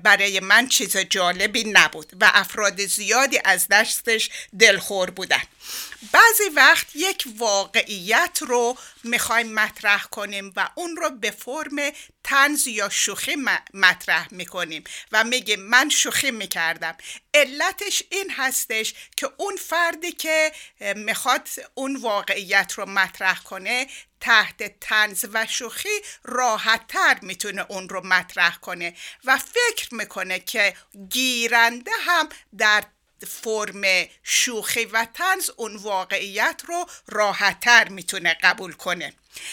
برای من چیز جالبی نبود و افراد زیادی از دستش دلخور بودن. بعضی وقت یک واقعیت رو می‌خوایم مطرح کنیم و اون رو به فرم تنز یا شوخی مطرح می‌کنیم و میگیم من شوخی می‌کردم. علتش این هستش که اون فردی که می‌خواد اون واقعیت رو مطرح کنه تحت تنز و شوخی راحتتر می‌تونه اون رو مطرح کنه و فکر می‌کنه که گیرنده هم در فرم شوخی و تنز اون واقعیت رو راحتتر می‌تونه قبول کنه.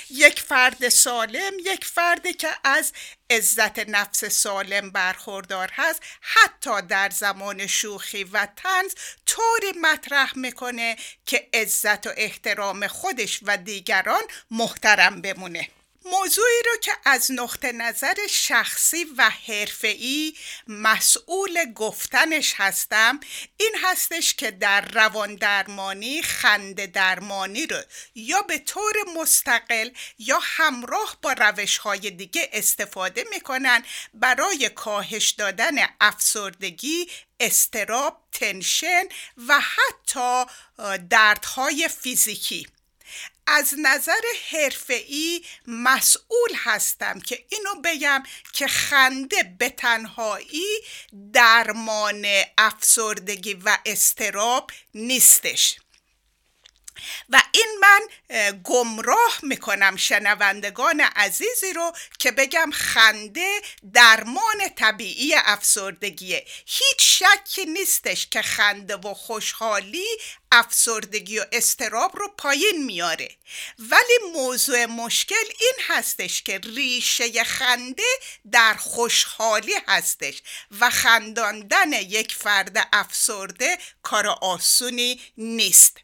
یک فرد سالم یک فردی که از عزت نفس سالم برخوردار هست حتی در زمان شوخی و تنز طوری مطرح می‌کنه که عزت و احترام خودش و دیگران محترم بمونه. موضوعی رو که از نقطه نظر شخصی و حرفه‌ای مسئول گفتنش هستم این هستش که در روان درمانی خنده درمانی رو یا به طور مستقل یا همراه با روش های دیگه استفاده می‌کنن برای کاهش دادن افسردگی استراب تنشن و حتی دردهای فیزیکی. از نظر حرفه‌ای مسئول هستم که اینو بگم که خنده به تنهایی درمان افسردگی و استراب نیستش. و این من گمراه می‌کنم شنوندگان عزیزی رو که بگم خنده درمان طبیعی افسردگیه هیچ شکی نیستش که خنده و خوشحالی افسردگی و استراب رو پایین میاره. ولی موضوع مشکل این هستش که ریشه خنده در خوشحالی هستش و خنداندن یک فرد افسرده کار آسونی نیست.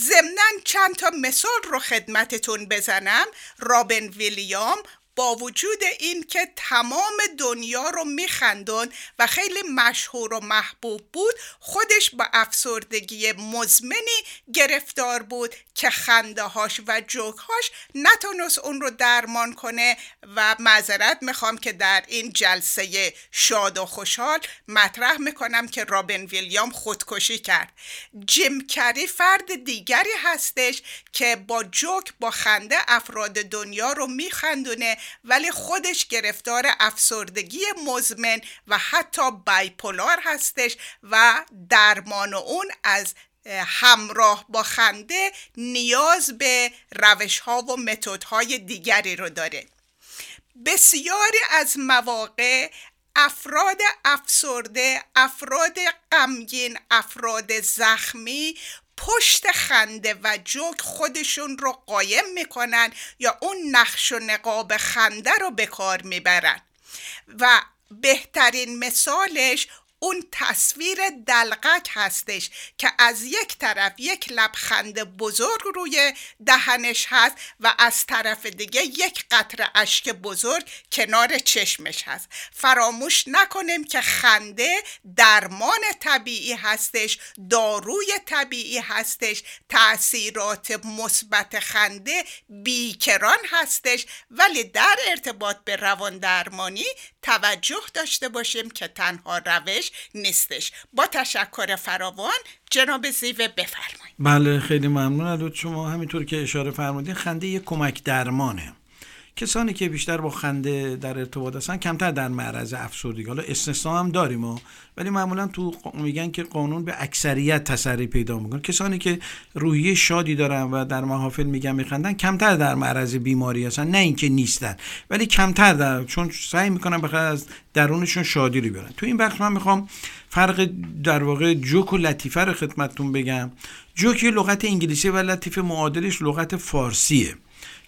ضمنا چند تا مثال رو خدمتتون بزنم. رابن ویلیام با وجود این که تمام دنیا رو میخندون و خیلی مشهور و محبوب بود خودش با افسردگی مزمنی گرفتار بود که خنده هاش و جوک هاش نتونست اون رو درمان کنه و معذرت می‌خوام که در این جلسه شاد و خوشحال مطرح می‌کنم که رابن ویلیام خودکشی کرد. جیم کری فرد دیگری هستش که با جوک با خنده افراد دنیا رو میخندونه ولی خودش گرفتار افسردگی مزمن و حتی بایپولار هستش و درمان اون از همراه با خنده نیاز به روش ها و متد های دیگری رو داره. بسیاری از مواقع افراد افسرده افراد غمگین افراد زخمی پشت خنده و جوک خودشون رو قایم می‌کنن یا اون نقش و نقاب خنده رو به کار می‌برن. و بهترین مثالش اون تصویر دلقک هستش که از یک طرف یک لبخند بزرگ روی دهنش هست و از طرف دیگه یک قطره اشک بزرگ کنار چشمش هست. فراموش نکنیم که خنده درمان طبیعی هستش داروی طبیعی هستش تاثیرات مثبت خنده بیکران هستش. ولی در ارتباط به روان درمانی توجه داشته باشیم که تنها روش نیستش. با تشکر فراوان جناب زیوه بفرمایید. بله خیلی ممنون. از شما همینطور که اشاره فرمودین خنده یک کمک درمانه. کسانی که بیشتر با خنده در ارتباط هستن کمتر در معرض افسردگی. حالا استثنا هم داریم و ولی معمولا تو میگن که قانون به اکثریت تسری پیدا می‌کنه. کسانی که روحیه شادی دارن و در محافل میگن میخندن کمتر در معرض بیماری هستن. نه اینکه نیستن ولی کمتر در چون سعی می‌کنن بخاطر از درونشون شادی رو بیارن. تو این بخش من می‌خوام فرق در واقع جوک و لطیفه رو خدمتتون بگم. جوک لغت انگلیسی و لطیفه معادلش لغت فارسیه.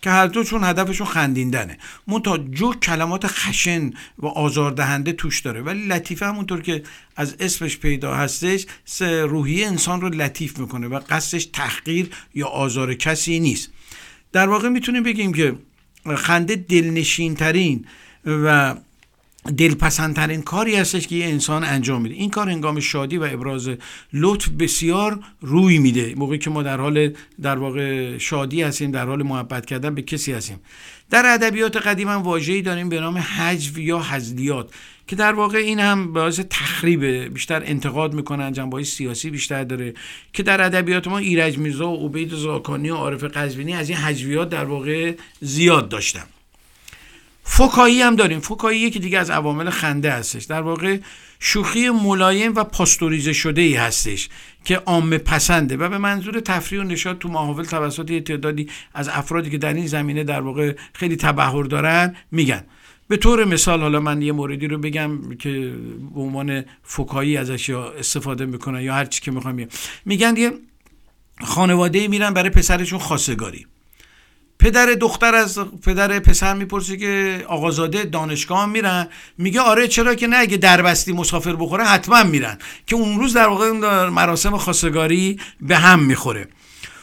که هر دو چون هدفشون خندیندنه تا جو کلمات خشن و آزاردهنده توش داره. ولی لطیفه همونطور که از اسمش پیدا هستش روحی انسان رو لطیف می‌کنه و قصدش تحقیر یا آزار کسی نیست. در واقع می‌تونیم بگیم که خنده دلنشین ترین و دلپسندترین کاری هستش که یه انسان انجام میده. این کار هنگام شادی و ابراز لطف بسیار روی میده. موقعی که ما در حال در واقع شادی هستیم در حال محبت کردن به کسی هستیم. در ادبیات قدیم هم واژه‌ای داریم به نام حجو یا حزلیات که در واقع این هم باعث تخریب بیشتر انتقاد می‌کنن جنبه سیاسی بیشتر داره که در ادبیات ما ایرج میرزا و عبید زاکانی و عارف قزوینی از این حجویات در واقع زیاد داشتن. فکایی هم داریم. فکایی یکی دیگه از عوامل خنده هستش. در واقع شوخی ملایم و پاستوریزه شده ای هستش که عامه پسنده و به منظور تفریح و نشاط تو محافل توسط یه تعدادی از افرادی که در این زمینه در واقع خیلی تبهر دارن میگن. به طور مثال حالا من یه موردی رو بگم که به عنوان فکایی ازش استفاده می‌کنن یا هر چی که می‌خوام میگن یه خانواده میرن برای پسرشون خواستگاری. پدر دختر از پدر پسر می‌پرسه که آقازاده دانشگاه میرن. میگه آره چرا که نه؟ اگه دربستی مسافر بخوره حتما میرن. که اون روز در واقع مراسم خواستگاری به هم می‌خوره.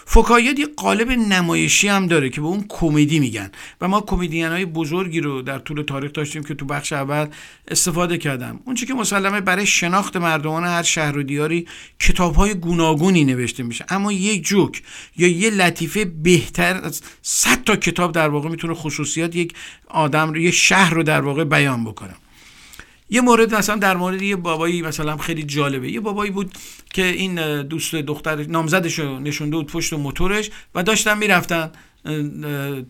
فکایت یه قالب نمایشی هم داره که به اون کمدی میگن. و ما کمدین های بزرگی رو در طول تاریخ داشتیم که تو بخش اول استفاده کردم. اون که مسلمه برای شناخت مردمان هر شهر و دیاری کتاب های گوناگونی نوشته میشه. اما یک جوک یا یه لطیفه بهتر از 100 تا کتاب در واقع می‌تونه خصوصیات یک آدم رو یه شهر رو در واقع بیان بکنه. یه مورد مثلا در مورد یه بابایی مثلا خیلی جالبه. یه بابایی بود که این دوست دختر نامزدش رو نشونده بود پشت موتورش و داشتن می‌رفتن.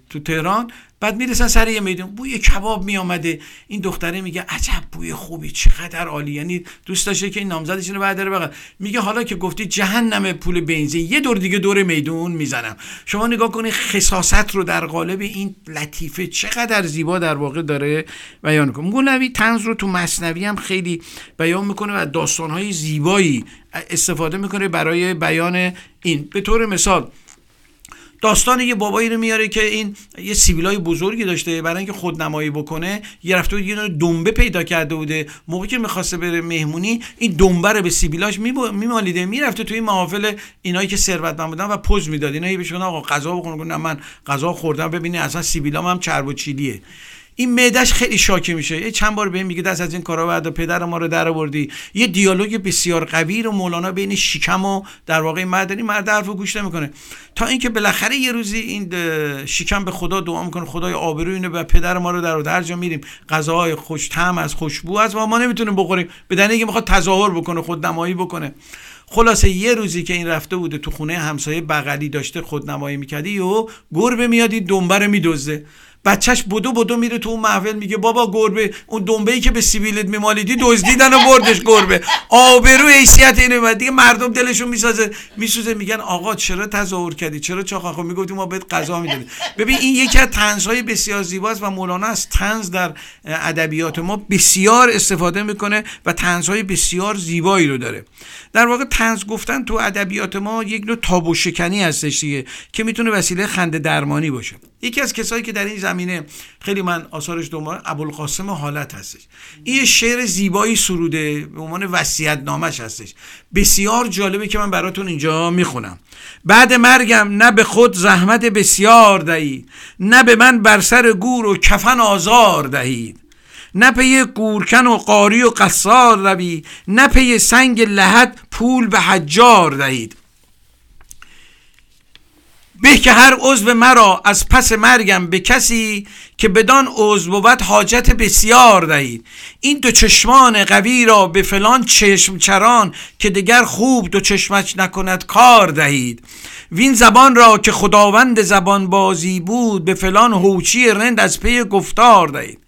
تو تهران. بعد می‌رسن سر یه میدون. بوی کباب میامده این دختره میگه عجب بوی خوبی چقدر عالی. یعنی دوست داشته که این نامزدش رو بعد بقید میگه حالا که گفتی جهنم پول بنزین. یه دور دیگه دور میدون می‌زنم. شما نگاه کنید خصاصت رو در قالب این لطیفه چقدر زیبا در واقع داره بیان کنه مولوی تنز رو تو مصنوی هم خیلی بیان می‌کنه و داستانهای زیبایی استفاده می‌کنه برای بیان این. به طور مثال داستان یه بابایی رو میاره که این یه سیبیلای بزرگی داشته برای اینکه خودنمایی بکنه. یه رفته بود یه دنبه پیدا کرده بوده. موقعی که می‌خواسته بره مهمونی این دنبه رو به سیبیلاش میمالیده. می‌رفته توی این محافل اینایی که ثروتمند بودن و پوز می‌داد. اینا بهش آقا غذا بخورن نه من غذا خوردم. ببینی اصلا سیبیلام هم چرب و چیلیه. این معدش خیلی شاکی میشه. یه چند بار به میگه دست از این کارا بعد پدر ما رو در آوردی. یه دیالوگ بسیار قوی رو مولانا بین شیکم و در واقع مردنی مرد حرفو گوش نمی‌کنه. تا اینکه بالاخره یه روزی این شیکم به خدا دعا می‌کنه خدای آبرو اینو به پدر ما رو در جا میریم غذاهای خوش طعم از خوشبو از ما نمی‌تونیم بخوریم. به دلیل می‌خواد تظاهر بکنه خودنمایی بکنه. خلاصه یه روزی که این رفته بوده تو خونه همسایه بغلی داشته خودنمایی می‌کردی و گربه میادی دنبه رو بچهش بدو بدو میره تو اون محفل میگه بابا گربه اون دنبه که به سیبیلت میمالیدی دزدیدن و بردش گربه. آبرو حیثیت اینه. و دیگه مردم دلشون می‌سازه. میسوزه میگن آقا چرا تظاهر کردی؟ چرا چاخاخو می‌گفتی ما بهت قضا می‌دادیم ببین این یکی از طنزهای بسیار زیباست و مولانا از طنز در ادبیات ما بسیار استفاده می‌کنه و طنزهای بسیار زیبایی رو داره. در واقع طنز گفتن تو ادبیات ما یک نوع تابو شکنی هستش دیگه که می‌تونه وسیله خنده درمانی باشه. یکی از کسایی که در این زمینه خیلی من آثارش دنبال ابوالقاسم حالت هستش. این شعر زیبایی سروده به عنوان وصیت نامش هستش. بسیار جالبه که من براتون اینجا می‌خونم. بعد مرگم نه به خود زحمت بسیار دهید نه به من بر سر گور و کفن آزار دهید نه پی گورکن و قاری و قصار روی نه پی سنگ لحد پول به حجار دهید. به که هر عضو مرا از پس مرگم به کسی که بدان عضو بود حاجت بسیار دهید. این دو چشمان قوی را به فلان چشم چران که دیگر خوب دو چشمش نکند کار دهید. وین زبان را که خداوند زبان بازی بود به فلان هوچی رند از پی گفتار دهید.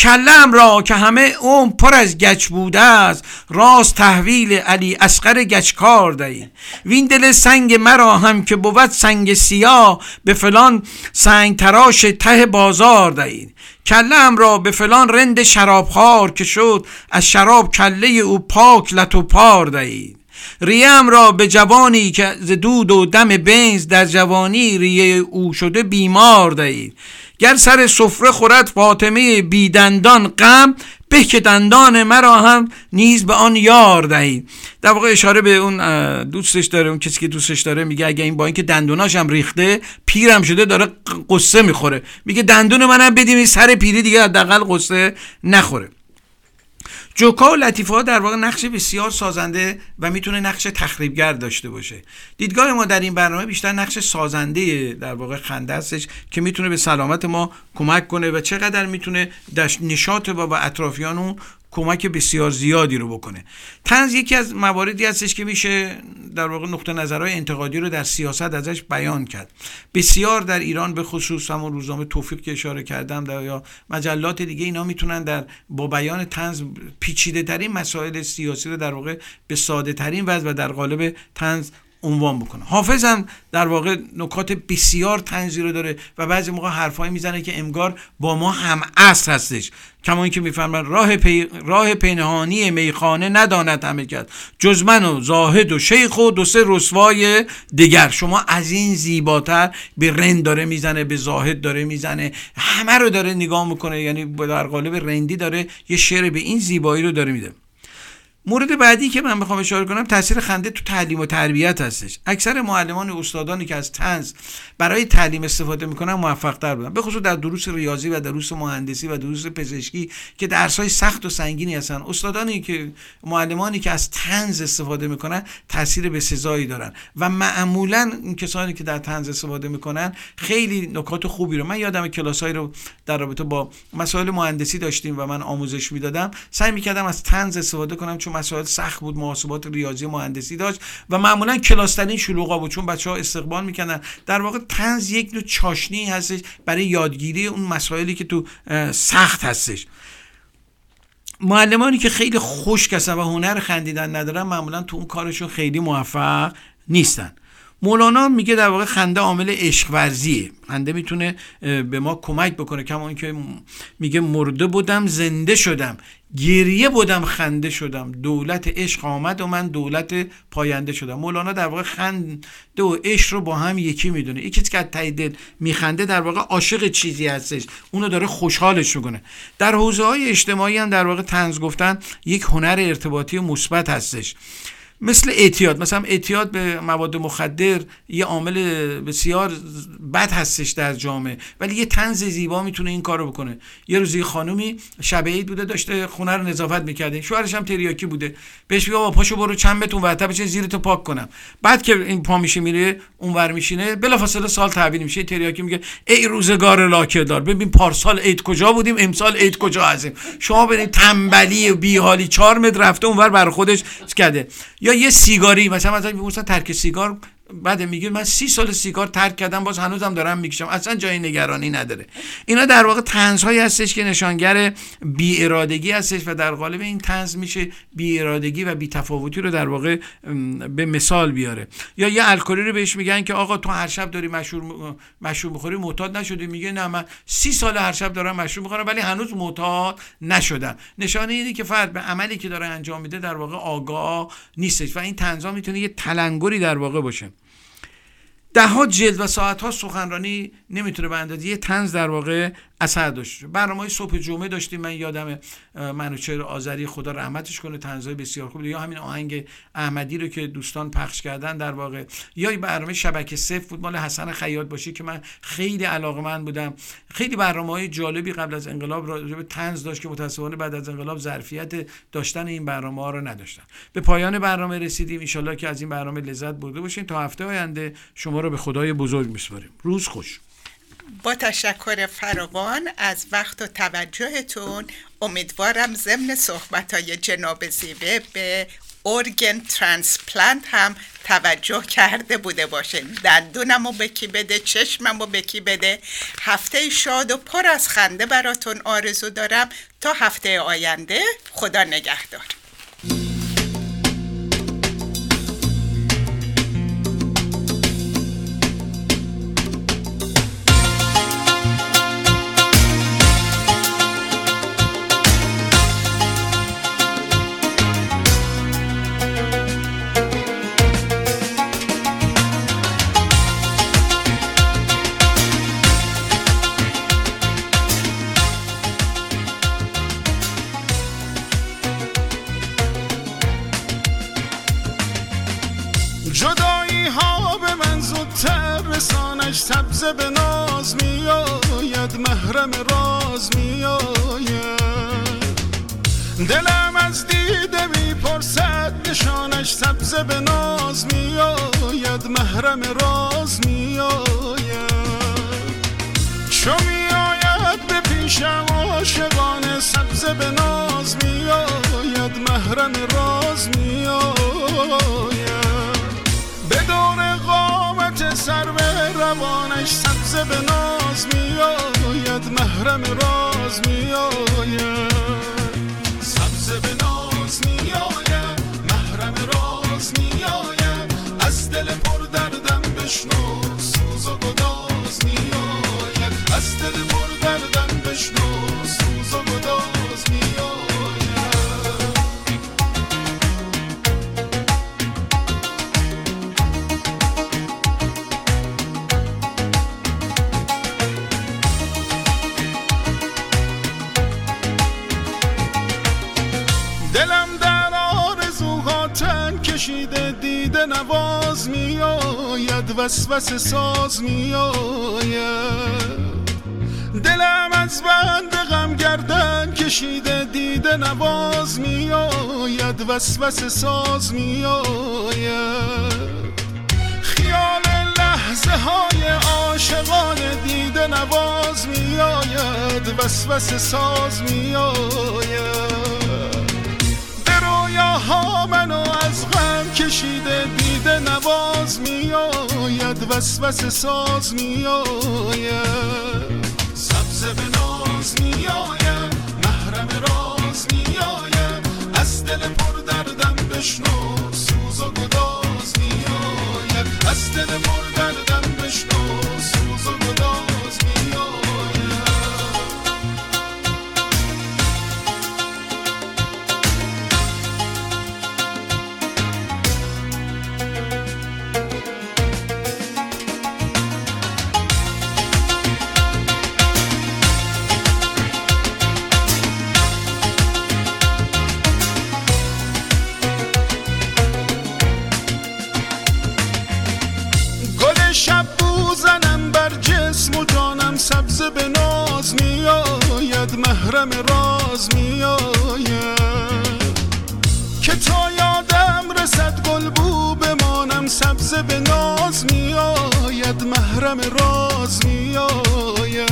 کلم را که همه اون پر از گچ بوده است راست تحویل علی اسقر گچکار دهید وین دل سنگ مرا هم که بود سنگ سیاه به فلان سنگ تراش ته بازار دهید کلم را به فلان رند شرابخوار که شد از شراب کله او پاک لتو پار دهید ریم را به جوانی که ز دود و دم بنز در جوانی ریه او شده بیمار دهید. گر سر سفره خورد فاطمه بیدندان غم به که دندان مرا هم نیز به آن یار دهید. در واقع اشاره به اون دوستش داره اون کسی که دوستش داره میگه اگه این با اینکه دندوناش هم ریخته پیرم شده داره قصه می‌خوره. میگه دندون منم بدیم سر پیری دیگه حداقل قصه نخوره. جوکا و لطیفه در واقع نقش بسیار سازنده و می‌تونه نقش تخریبگر داشته باشه. دیدگاه ما در این برنامه بیشتر نقش سازنده در واقع خنده هستش که می‌تونه به سلامت ما کمک کنه و چقدر می‌تونه نشاط و با اطرافیان کمک بسیار زیادی رو بکنه. تنز یکی از مواردی هستش که میشه در واقع نقطه نظرهای انتقادی رو در سیاست ازش بیان کرد. بسیار در ایران به خصوص همون روزنامه توفیق که اشاره کردم در یا مجلات دیگه اینا می‌تونن در با بیان تنز پیچیده ترین مسائل سیاسی رو در واقع به ساده ترین وضع و در قالب تنز عنوان بکنه. حافظ هم در واقع نکات بسیار تنزی رو داره و بعضی موقع حرفایی می‌زنه که امگار با ما هم اصل هستش. کما اینکه می‌فهمن راه پی... راه پنهانی میخانه نداند همه کرد جز و زاهد و شیخ و دو سه رسوای دیگر. شما از این زیباتر به رند داره می‌زنه به زاهد داره می‌زنه. همه رو داره نگاه می‌کنه. یعنی در قالب رندی داره یه شعر به این زیبایی رو داره میده. مورد بعدی که من می‌خوام اشاره کنم تاثیر خنده تو تعلیم و تربیت هستش. اکثر معلمان و استادانی که از تنز برای تعلیم استفاده می‌کنن موفق تر بودن. به خصوص در دروس ریاضی و دروس مهندسی و دروس پزشکی که درس های سخت و سنگینی هستن. استادانی که معلمانی که از تنز استفاده می‌کنن تاثیر به سزایی دارن. و معمولا این کسانی که در تنز استفاده می‌کنن خیلی نکات خوبی رو من یادم کلاسایی رو در رابطه با مسائل مهندسی داشتیم و من آموزش می‌دادم. سعی می‌کردم از تنز استفاده کنم چون مسائل سخت بود محاسبات ریاضی مهندسی داشت و معمولا کلاسترین شلوغا بود چون بچه ها استقبال می‌کنن در واقع تنز یک نوع چاشنی هستش برای یادگیری اون مسائلی که تو سخت هستش. معلمانی که خیلی خوش هستن و هنر خندیدن ندارن معمولا تو اون کارشون خیلی موفق نیستن. مولانا میگه در واقع خنده عامل عشق ورزیه خنده می‌تونه به ما کمک بکنه. کما که میگه مرده بودم زنده شدم. گریه بودم خنده شدم. دولت عشق آمد و من دولت پاینده شدم. مولانا در واقع خنده و عشق رو با هم یکی می‌دونه. یکی که از دل میخنده در واقع عاشق چیزی هستش. اونو داره خوشحالش می‌کنه. در حوزه های اجتماعی هم در واقع تنز گفتن یک هنر ارتباطی مثبت هستش. مثل اعتیاد. مثلا اعتیاد به مواد مخدر یه عامل بسیار بد هستش در جامعه. ولی یه تنز زیبا می‌تونه این کارو بکنه. یه روزی خانومی شب عید بوده داشته خونه رو نظافت می‌کرده. شوهرش هم تریاکی بوده. بهش میگه بابا پاشو برو چند بتون ورتا بچه زیر تو پاک کنم. بعد که این پا میشه میره اونور میشینه بلافاصله سال تحویل میشه. تریاکی میگه ای روزگار لاکه دار ببین پارسال عید کجا بودیم امسال عید کجا هستیم. شما ببین تنبلی و بیحالی چهار متر رفته اونور بر خودش کرده. یا یه سیگاری مثلا مثلا ترک سیگار بعد میگه من سی سال سیگار ترک کردم باز هنوزم دارم می‌کشم. اصلا جای نگرانی نداره. اینا در واقع تنزهایی هستش که نشانگر بی ارادگی هستش و در قالب این تنز میشه بی ارادگی و بی تفاوتی رو در واقع به مثال بیاره. یا یه الکلی رو بهش میگن که آقا تو هر شب داری مشروب مشروب بخوری معتاد نشدی. میگه نه من سی سال هر شب دارم مشروب می‌خورم ولی هنوز معتاد نشدم. نشانه اینه که فرد به عملی که داره انجام میده در واقع آگاه نیستش و این تنزها می‌تونه یه تلنگری در واقع باشه. ده ها جلد و ساعت ها سخنرانی نمی‌تونه به اندازه یه تنز در واقع اثر داشت برنامه صبح جمعه داشتیم. من یادم منوچهر آذری خدا رحمتش کنه تنزهای بسیار خوب. یا همین آهنگ احمدی رو که دوستان پخش کردن در واقع. یا برنامه شبکه صفر فوتبال حسن خیاط باشی که من خیلی علاقه من بودم. خیلی برنامه های جالبی قبل از انقلاب راجع به تنز داشت که متاسفانه بعد از انقلاب ظرفیت داشتن این برنامه ها رو نداشتن. به پایان برنامه رسیدیم. ان که از این برنامه لذت برده باشین. تا هفته آینده شما رو به خدای بزرگ میسپاریم. روز خوش. با تشکر فراوان از وقت و توجهتون امیدوارم ضمن صحبت های جناب زیوه به ارگن ترانسپلانت هم توجه کرده بوده باشین. دندونم رو بکی بده چشمم رو بکی بده؟ هفته شاد و پر از خنده براتون آرزو دارم. تا هفته آینده خدا نگهدار. میآید وسوسه ساز میآید. دلم از بند غم گردن کشیده دیده نواز میآید. وسوسه ساز میآید. خیال لحظه های عاشقان دیده نواز میآید. وسوسه ساز میآید. ها منو از غم کشیده نواز میآید وسوسه ساز میآید. سبز به ناز میآید محرم راز میآید. از دل پر دردم بشنو سوز و گداز میآید. از دل پر دردم بشنو محرم راز می آید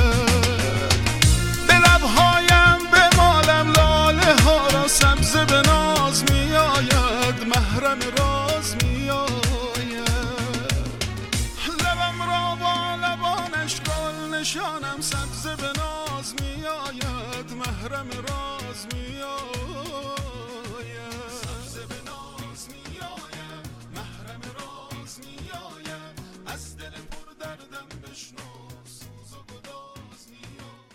به لبهایم به مالم لاله ها را سبز به ناز می آید. محرم راز می آید. لبم را با لبانش گل نشانم سبز به ناز می آید. محرم راز